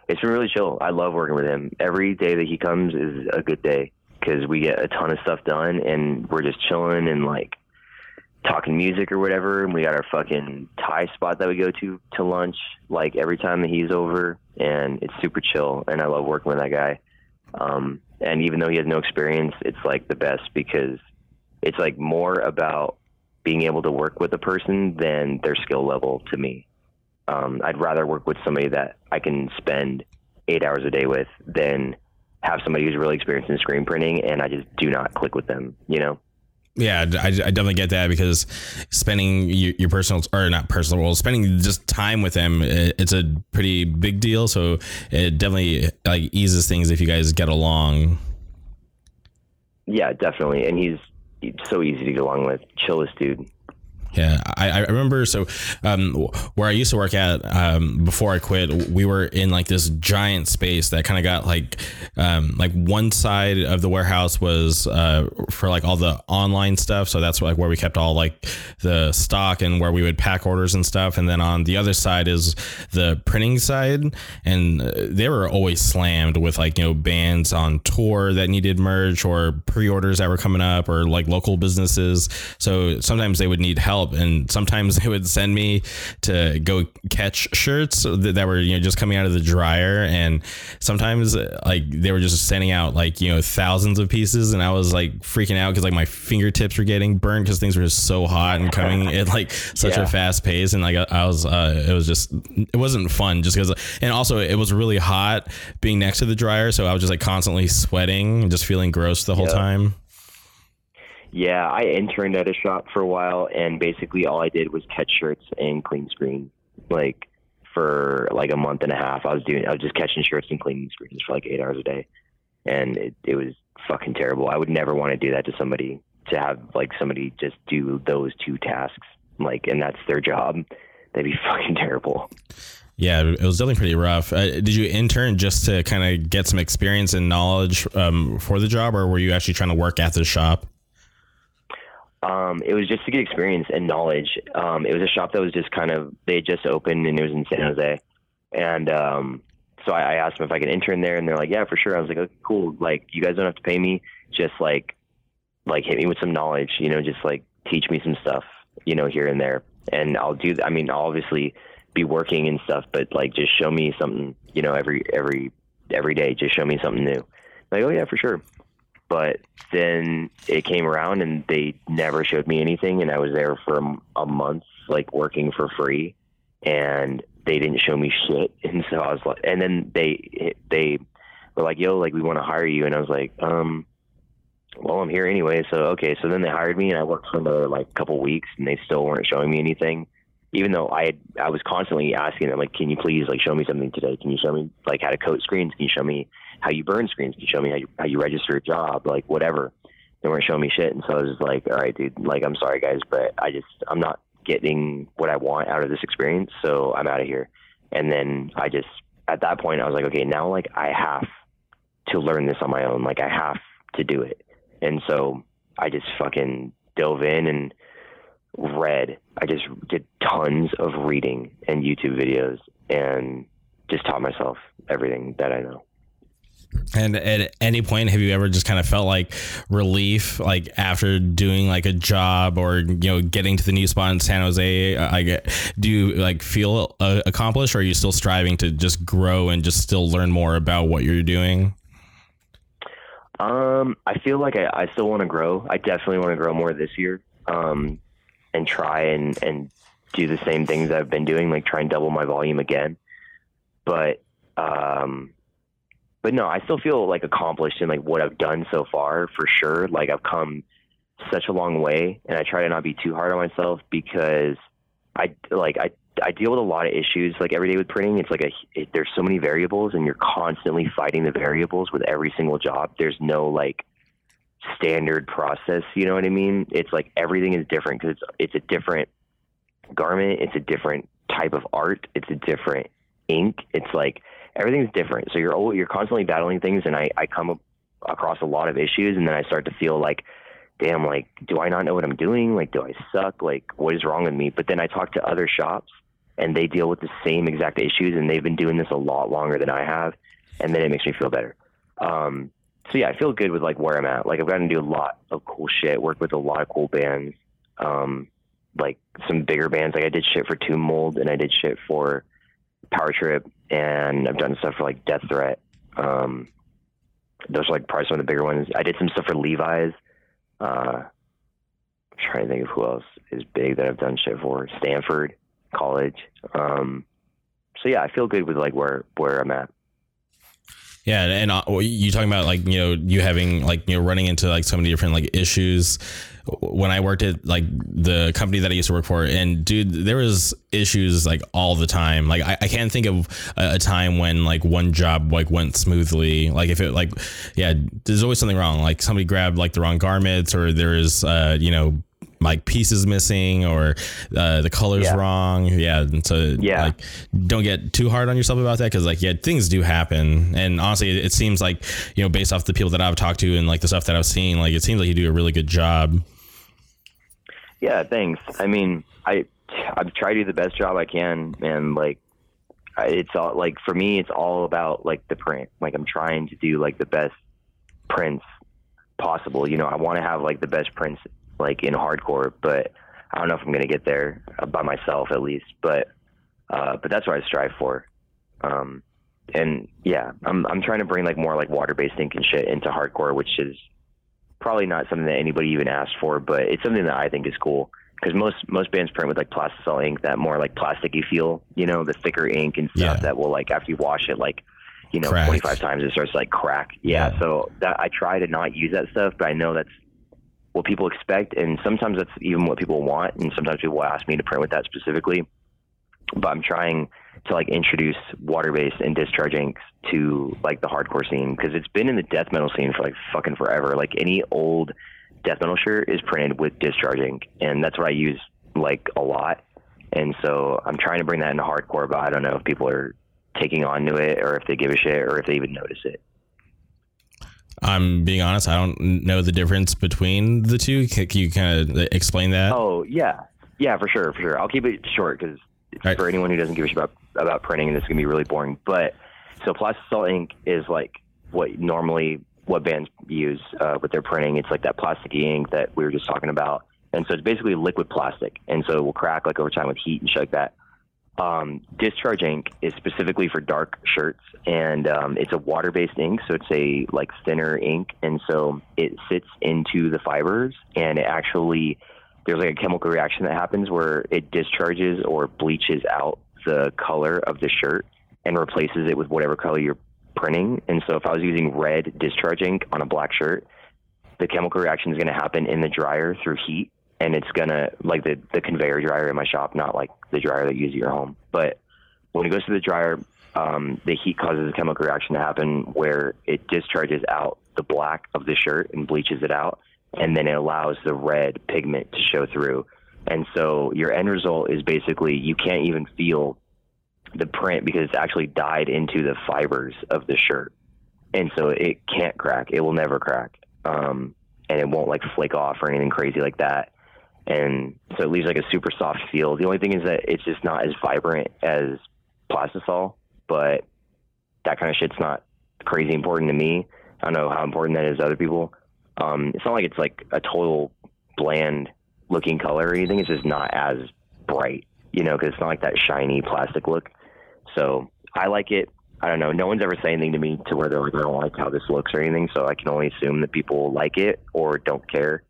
it's been really chill. I love working with him. Every day that he comes is a good day because we get a ton of stuff done and we're just chilling and like talking music or whatever, and we got our fucking Thai spot that we go to to lunch like every time that he's over, and it's super chill, and I love working with that guy. Um, and even though he has no experience, it's like the best because it's like more about being able to work with a person than their skill level to me. Um, I'd rather work with somebody that I can spend eight hours a day with than have somebody who's really experienced in screen printing and I just do not click with them, you know? Yeah, I, I, definitely get that because spending your, your, personal or not personal, well, spending just time with him, it's a pretty big deal. So it definitely like eases things if you guys get along. Yeah, definitely, and he's so easy to get along with. Chillest dude. Yeah, I, I remember. So, um, where I used to work at um, before I quit, we were in like this giant space that kind of got like, um, like one side of the warehouse was uh, for like all the online stuff. So that's like where we kept all like the stock and where we would pack orders and stuff. And then on the other side is the printing side, and they were always slammed with like you know bands on tour that needed merch or pre-orders that were coming up or like local businesses. So sometimes they would need help help. And sometimes they would send me to go catch shirts that, that were, you know, just coming out of the dryer. And sometimes like they were just sending out like, you know, thousands of pieces. And I was like freaking out because like my fingertips were getting burned because things were just so hot and coming *laughs* at like such yeah. a fast pace. And like I was, uh, it was just, it wasn't fun just because, and also it was really hot being next to the dryer. So I was just like constantly sweating and just feeling gross the whole yeah. time. Yeah, I interned at a shop for a while, and basically all I did was catch shirts and clean screen. Like for like a month and a half, I was doing, I was just catching shirts and cleaning screens for like eight hours a day, and it, it was fucking terrible. I would never want to do that to somebody. To have like somebody just do those two tasks, like, and that's their job. That'd be *laughs* fucking terrible. Yeah, it was definitely pretty rough. Uh, did you intern just to kind of get some experience and knowledge um, for the job, or were you actually trying to work at the shop? Um, it was just to get experience and knowledge. Um, it was a shop that was just kind of they just opened and it was in San Jose, and um, so I, I asked them if I could intern there, and they're like, "Yeah, for sure." I was like, okay, "Cool. Like, you guys don't have to pay me. Just like, like hit me with some knowledge. You know, just like teach me some stuff. You know, here and there, and I'll do. I mean, I'll obviously be working and stuff, but like, just show me something. You know, every every every day. Just show me something new. Like, oh yeah, for sure. But then it came around and they never showed me anything. And I was there for a, a month, like working for free. And they didn't show me *laughs* shit. And so I was like, and then they, they were like, yo, like, we want to hire you. And I was like, um, well, I'm here anyway. So, okay. So then they hired me and I worked for another like couple weeks and they still weren't showing me anything even though I had, I was constantly asking them like, can you please like show me something today? Can you show me like how to code screens? Can you show me how you burn screens? Can you show me how you how you register a job? Like whatever. They weren't showing me shit, and so I was just like, all right, dude. Like I'm sorry, guys, but I just I'm not getting what I want out of this experience, so I'm out of here. And then I just at that point I was like, okay, now like I have to learn this on my own. Like I have to do it. And so I just fucking dove in and read. I just did tons of reading and YouTube videos and just taught myself everything that I know. And at any point, have you ever just kind of felt like relief, like after doing like a job or you know getting to the new spot in San Jose? I get, do you like feel uh, accomplished, or are you still striving to just grow and just still learn more about what you're doing? Um, I feel like I, I still want to grow. I definitely want to grow more this year. Um, and try and and do the same things I've been doing, like try and double my volume again. But um, but no, I still feel like accomplished in like what I've done so far for sure. Like I've come such a long way, and I try to not be too hard on myself because I like I I deal with a lot of issues like every day with printing. It's like a it, there's so many variables, and you're constantly fighting the variables with every single job. There's no like standard process. You know what I mean? It's like everything is different because it's it's a different garment. It's a different type of art. It's a different ink. It's like everything's different. So you're you're constantly battling things, and I I come up across a lot of issues, and then I start to feel like, damn, like do I not know what I'm doing? Like do I suck? Like what is wrong with me? But then I talk to other shops, and they deal with the same exact issues, and they've been doing this a lot longer than I have, and then it makes me feel better. Um, so yeah, I feel good with like where I'm at. Like I've gotten to do a lot of cool shit, work with a lot of cool bands, um, like some bigger bands. Like I did shit for Tomb Mold and I did shit for Power Trip, and I've done stuff for like Death Threat. Um, those are like probably some of the bigger ones. I did some stuff for Levi's. Uh, I'm trying to think of who else is big that I've done shit for. Stanford College. Um, so yeah, I feel good with like where where I'm at. Yeah, and uh, you talking about like you know you having like you know running into like so many different like issues. When I worked at like the company that I used to work for, and dude, there was issues like all the time. Like I, I can't think of a, a, time when like one job like went smoothly. Like if it like yeah, there's always something wrong. Like somebody grabbed like the wrong garments, or there is uh you know like pieces missing or uh, the colors Yeah. wrong. Yeah, and so Yeah. like don't get too hard on yourself about that because like yeah, things do happen. And honestly, it, it seems like you know based off the people that I've talked to and like the stuff that I've seen, like it seems like you do a really good job. Yeah, thanks. I mean, I I've tried to do the best job I can, and like, it's all like for me, it's all about like the print. Like I'm trying to do like the best prints possible. You know, I want to have like the best prints like in hardcore, but I don't know if I'm gonna get there uh, by myself at least. But uh, but that's what I strive for. Um, and yeah, I'm I'm trying to bring like more like water based ink and shit into hardcore, which is probably not something that anybody even asked for, but it's something that I think is cool because most most bands print with like plastisol ink, that more like plasticky feel, you know, the thicker ink and stuff Yeah. that will like after you wash it, like you know, Crack. 25 times it starts to like crack. Yeah, Yeah. so that I try to not use that stuff, but I know that's what people expect, and sometimes that's even what people want, and sometimes people ask me to print with that specifically. But I'm trying to like introduce water based and discharge inks to like the hardcore scene because it's been in the death metal scene for like fucking forever. Like any old death metal shirt is printed with discharge ink, and that's what I use like a lot. And so I'm trying to bring that into hardcore, but I don't know if people are taking on to it or if they give a shit or if they even notice it. I'm being honest, I don't know the difference between the two. Can, can you kind of explain that? Oh yeah, yeah, for sure, for sure. I'll keep it short because Right. for anyone who doesn't give a shit about about printing, and this is gonna be really boring. But so plastisol ink is like what normally what bands use uh, with their printing. It's like that plasticky ink that we were just talking about, and so it's basically liquid plastic, and so it will crack like over time with heat and shit like that. Um, discharge ink is specifically for dark shirts, and um, it's a water-based ink, so it's a like thinner ink, and so it sits into the fibers, and it actually there's like a chemical reaction that happens where it discharges or bleaches out the color of the shirt and replaces it with whatever color you're printing. And so if I was using red discharge ink on a black shirt, the chemical reaction is going to happen in the dryer through heat. And it's to, like the, the conveyor dryer in my shop, not like the dryer that you use at your home. But when it goes to the dryer, um, the heat causes a chemical reaction to happen where it discharges out the black of the shirt and bleaches it out and then it allows the red pigment to show through. And so your end result is basically you can't even feel the print because it's actually dyed into the fibers of the shirt. And so it can't crack. It will never crack. Um, and it won't like flake off or anything crazy like that. And so it leaves like a super soft feel. The only thing is that it's just not as vibrant as plastisol, but that kind of shit's not crazy important to me. I don't know how important that is to other people. Um, it's not like it's like a total bland looking color or anything. It's just not as bright, you know, because it's not like that shiny plastic look. So I like it. I don't know. No one's ever said anything to me to where they're like, I don't like how this looks or anything. So I can only assume that people like it or don't care.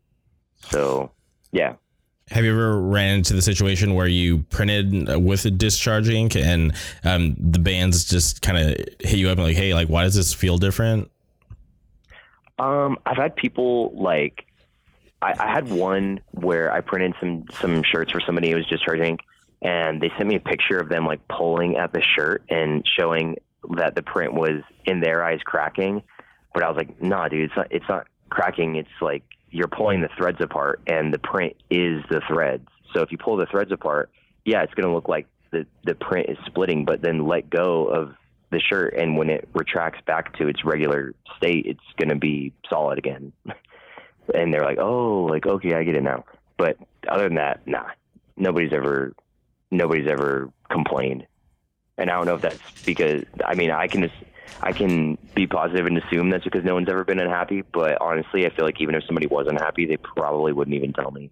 So yeah. Have you ever ran into the situation where you printed with a discharge ink and um, the bands just kind of hit you up and like, hey, like, why does this feel different? Um, I've had people like, I, I had one where I printed some some shirts for somebody who was discharge ink, and they sent me a picture of them like pulling at the shirt and showing that the print was in their eyes cracking. But I was like, nah, dude, it's not. It's not cracking. It's like you're pulling the threads apart, and the print is the threads. So if you pull the threads apart, yeah, it's gonna look like the the print is splitting. But then let go of the shirt, and when it retracts back to its regular state, it's gonna be solid again. *laughs* and they're like, oh, like okay, I get it now. But other than that, nah, nobody's ever nobody's ever complained. And I don't know if that's because I mean I can I can be positive and assume that's because no one's ever been unhappy. But honestly, I feel like even if somebody was unhappy, they probably wouldn't even tell me.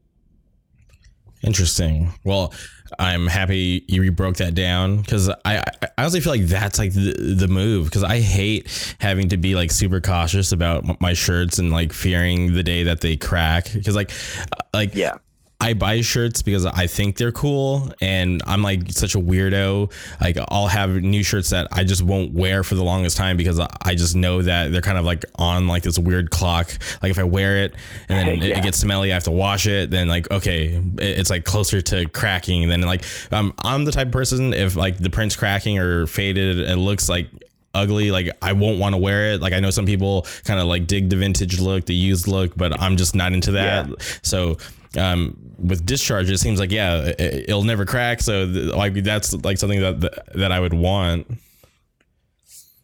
Interesting. Well, I'm happy you broke that down because I, I honestly feel like that's like the, the move because I hate having to be like super cautious about my shirts and like fearing the day that they crack because like uh, like Yeah. I buy shirts because I think they're cool and I'm like such a weirdo. Like I'll have new shirts that I just won't wear for the longest time because I just know that they're kind of like on like this weird clock. Like if I wear it and then it, *laughs* Yeah. it gets smelly, I have to wash it. Then like, okay, it's like closer to cracking. And then like, um, I'm the type of person, if like the print's cracking or faded, it looks like ugly like i won't want to wear it like i know some people kind of like dig the vintage look the used look but i'm just not into that Yeah. so um, with discharge, it seems like yeah, it, will never crack. So th- like that's like something that, that I would want.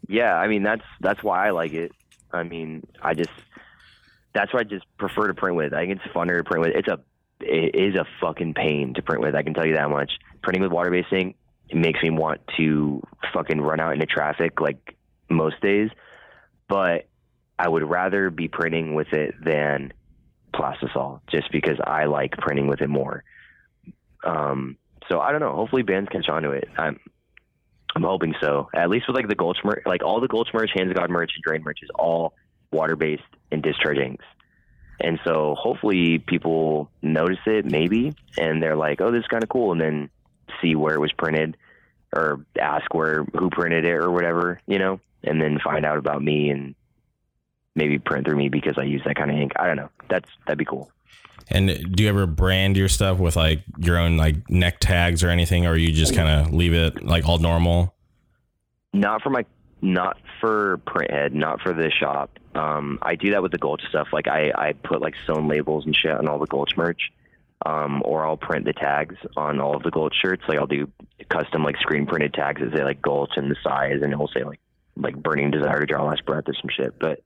Yeah, I mean that's that's why I like it. I mean, I just that's what I just prefer to print with. I think it's funner to print with. It's a it is a fucking pain to print with. I can tell you that much. Printing with water based ink it makes me want to fucking run out into traffic like most days. But I would rather be printing with it than plastisol, just because I like printing with it more. Um, so I don't know. Hopefully, bands catch on to it. I'm I'm hoping so. At least with like the Gulch merch, like all the Gulch merch, Hands of God merch, and Drain merch is all water based and discharge inks. And so hopefully people notice it maybe and they're like, oh, this is kind of cool. And then see where it was printed or ask where, who printed it or whatever, you know, and then find out about me and maybe print through me because I use that kind of ink. I don't know. That's, that'd be cool. And do you ever brand your stuff with like your own like neck tags or anything, or you just kind of leave it like all normal? Not for my, not for Printhead, not for the shop. Um, I do that with the Gulch stuff. Like I, I put like sewn labels and shit on all the Gulch merch. Um, or I'll print the tags on all of the Gulch shirts. Like I'll do custom like screen printed tags that say like Gulch and the size, and it'll say like like burning desire to draw last breath or some shit. But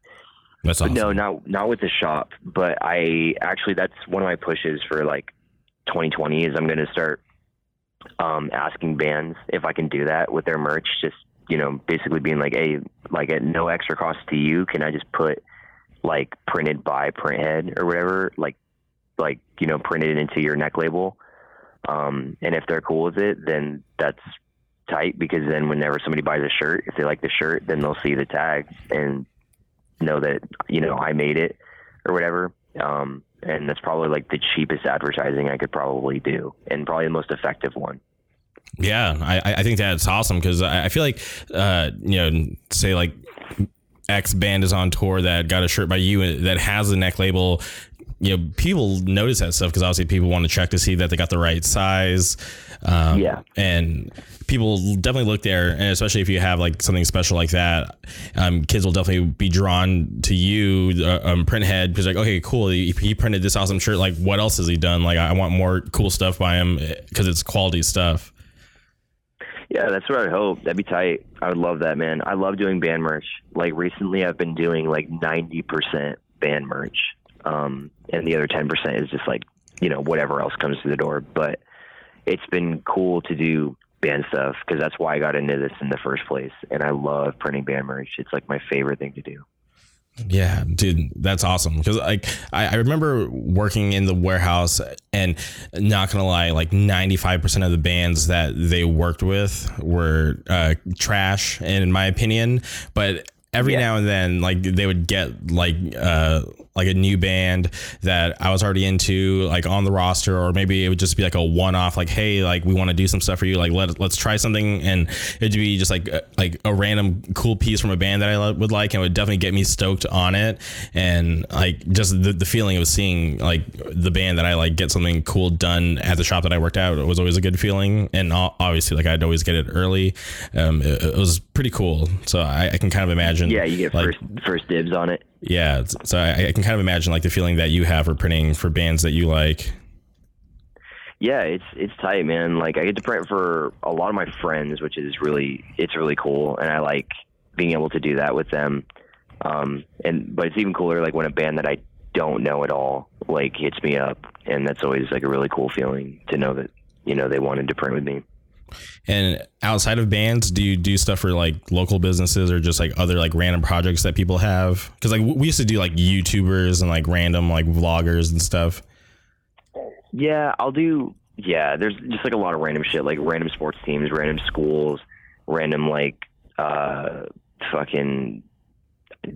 that's awesome. no, not not with the shop. But I actually that's one of my pushes for like 2020 is I'm going to start um, asking bands if I can do that with their merch. Just you know, basically being like, hey, like at no extra cost to you, can I just put like printed by Printhead or whatever, like like you know, printed into your neck label. Um, and if they're cool with it, then that's tight because then whenever somebody buys a shirt, if they like the shirt, then they'll see the tag and know that you know I made it or whatever. Um, and that's probably like the cheapest advertising I could probably do, and probably the most effective one. Yeah, I, I think that's awesome because I, I feel like, uh, you know, say like X band is on tour that got a shirt by you that has the neck label. You know, people notice that stuff because obviously people want to check to see that they got the right size. Um, yeah, and people definitely look there, and especially if you have like something special like that, um, kids will definitely be drawn to you, uh, um, Printhead, because like, okay, cool, he, he, printed this awesome shirt. Like, what else has he done? Like, I want more cool stuff by him because it's quality stuff. Yeah, that's what I hope. That'd be tight. I would love that, man. I love doing band merch. Like recently, I've been doing like ninety percent band merch, um, and the other ten percent is just like you know whatever else comes through the door. But it's been cool to do band stuff because that's why I got into this in the first place. And I love printing band merch. It's like my favorite thing to do. Yeah, dude, that's awesome. Because like I, I, remember working in the warehouse, and not gonna lie, like ninety five percent of the bands that they worked with were uh, trash, in my opinion. But every yeah. now and then like they would get like uh like a new band that I was already into like on the roster or maybe it would just be like a one off like hey like we want to do some stuff for you like let let's try something and it'd be just like a, like a random cool piece from a band that I would like and would definitely get me stoked on it and like just the, the feeling of seeing like the band that I like get something cool done at the shop that I worked at was always a good feeling and obviously like I'd always get it early um it, it was pretty cool so I, I can kind of imagine imagine. Yeah, you get like, first first dibs on it. Yeah, so I, I, can kind of imagine like the feeling that you have for printing for bands that you like. Yeah, it's it's tight, man. Like I get to print for a lot of my friends, which is really it's really cool, and I like being able to do that with them. Um, and but it's even cooler like when a band that I don't know at all like hits me up, and that's always like a really cool feeling to know that you know they wanted to print with me. And outside of bands, do you do stuff for like local businesses or just like other like random projects that people have? Because like we used to do like YouTubers and like random like vloggers and stuff. Yeah, I'll do. Yeah, there's just like a lot of random shit, like random sports teams, random schools, random like uh fucking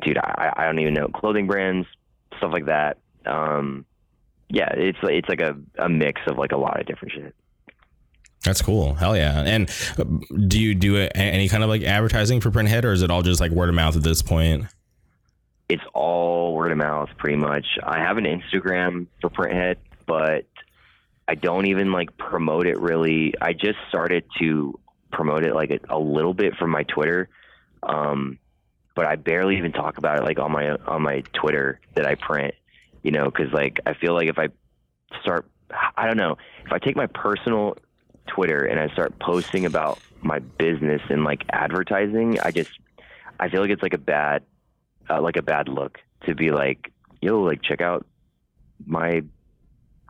dude. I I don't even know clothing brands, stuff like that. Um, yeah, it's it's like a a mix of like a lot of different shit. That's cool. Hell yeah. And uh, do you do any kind of like advertising for Printhead or is it all just like word of mouth at this point? It's all word of mouth pretty much. I have an Instagram for Printhead, but I don't even like promote it really. I just started to promote it like a, a little bit from my Twitter. Um, but I barely even talk about it like on my on my Twitter that I print, you know, cuz like I feel like if I start I don't know if I take my personal Twitter and I start posting about my business and like advertising, I just I feel like it's like a bad uh, like a bad look to be like yo like check out my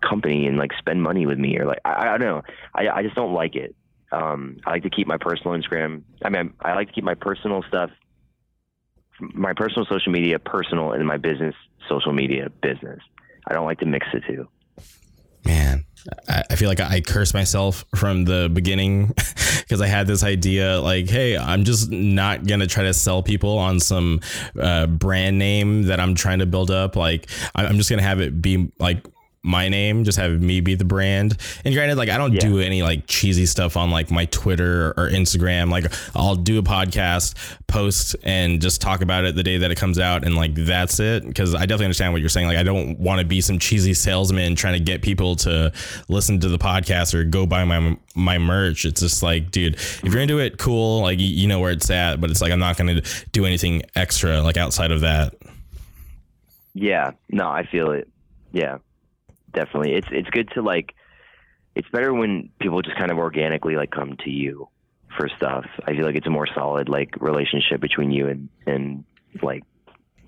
company and like spend money with me or like I, I don't know I I just don't like it. Um, I like to keep my personal Instagram. I mean, I like to keep my personal stuff, my personal social media personal, and my business social media business. I don't like to mix the two. Man, I, I feel like I cursed myself from the beginning *laughs* because I had this idea like, hey, I'm just not gonna try to sell people on some uh, brand name that I'm trying to build up. Like, I- I'm just gonna have it be like my name, just have me be the brand. And granted, like I don't Yeah. do any like cheesy stuff on like my Twitter or Instagram. Like I'll do a podcast, post, and just talk about it the day that it comes out, and like that's it. Because I definitely understand what you're saying. Like I don't want to be some cheesy salesman trying to get people to listen to the podcast or go buy my my merch. It's just like, dude, if you're into it, cool. Like you, you know where it's at, but it's like I'm not gonna do anything extra like outside of that. Yeah, no, I feel it. Yeah, definitely. It's it's good to like. It's better when people just kind of organically like come to you for stuff. I feel like it's a more solid like relationship between you and and like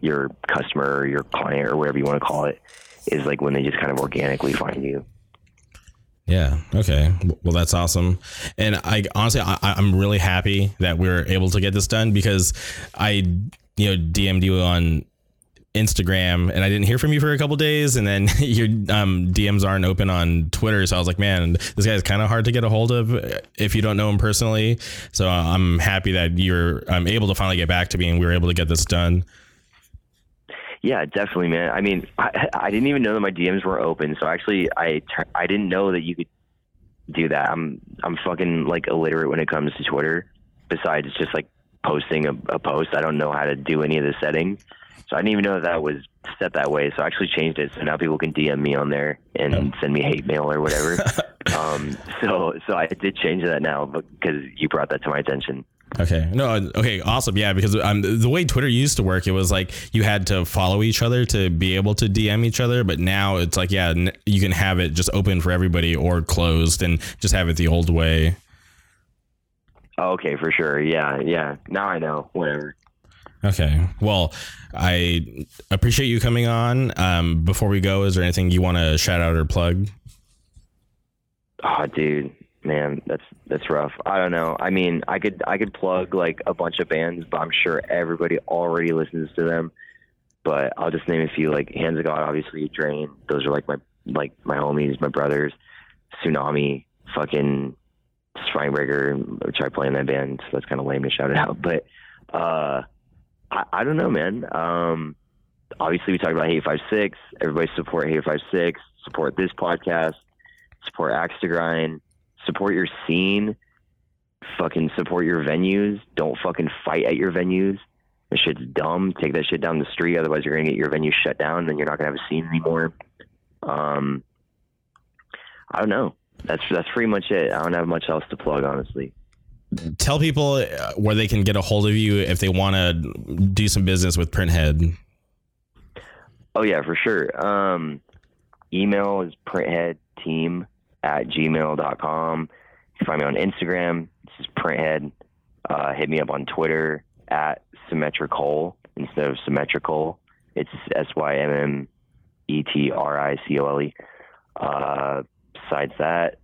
your customer or your client or whatever you want to call it. Is like when they just kind of organically find you. Yeah. Okay. Well, that's awesome. And I honestly, I, I'm really happy that we are able to get this done because I, you know, DM'd you on Instagram and I didn't hear from you for a couple days, and then *laughs* your um, DMs aren't open on Twitter. So I was like, man, this guy's kind of hard to get a hold of if you don't know him personally. So I'm happy that you're I'm able to finally get back to me and we were able to get this done. Yeah, definitely, man. I mean, I, I didn't even know that my DMs were open. So actually, I I didn't know that you could do that. I'm I'm fucking like illiterate when it comes to Twitter. Besides just like posting a, a post, I don't know how to do any of the settings. So I didn't even know that, was set that way. So I actually changed it so now people can DM me on there and send me hate mail or whatever. *laughs* um, so so I did change that now because you brought that to my attention. Okay. No. Okay. Awesome. Yeah. Because um, the way Twitter used to work, it was like you had to follow each other to be able to DM each other. But now it's like, yeah, you can have it just open for everybody or closed and just have it the old way. Oh, okay, for sure. Yeah, yeah. Now I know. Whatever. Okay. Well, I appreciate you coming on. Um, before we go, is there anything you want to shout out or plug? Oh, dude, man, that's that's rough. I don't know. I mean, I could I could plug like a bunch of bands, but I'm sure everybody already listens to them. But I'll just name a few, like Hands of God, obviously, Drain. Those are like my like my homies, my brothers. Sunami, fucking Spinebreaker. I tried playing that band, so that's kind of lame to shout it out. But uh, I, I don't know, man. Um, obviously, we talked about Hate Five Six. Everybody support Hate Five Six. Support this podcast. Support Axe to Grind. Support your scene. Fucking support your venues. Don't fucking fight at your venues. That shit's dumb. Take that shit down the street. Otherwise, you're gonna get your venue shut down, and you're not gonna have a scene anymore. Um, I don't know. That's that's pretty much it. I don't have much else to plug, honestly. Tell people uh, where they can get a hold of you if they want to do some business with Printhead. Oh yeah, for sure. Um, email is printheadteam at gmail.com. You can find me on Instagram. This is printhead. Uh, hit me up on Twitter at symmetricole instead of symmetrical. It's S Y M M E T R I C O L E. Uh, besides that,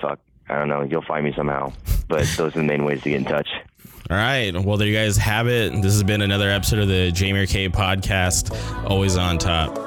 fuck, I don't know. You'll find me somehow but those are the main ways to get in touch. All right. Well, there you guys have it. This has been another episode of the Jamer K podcast. Always on top.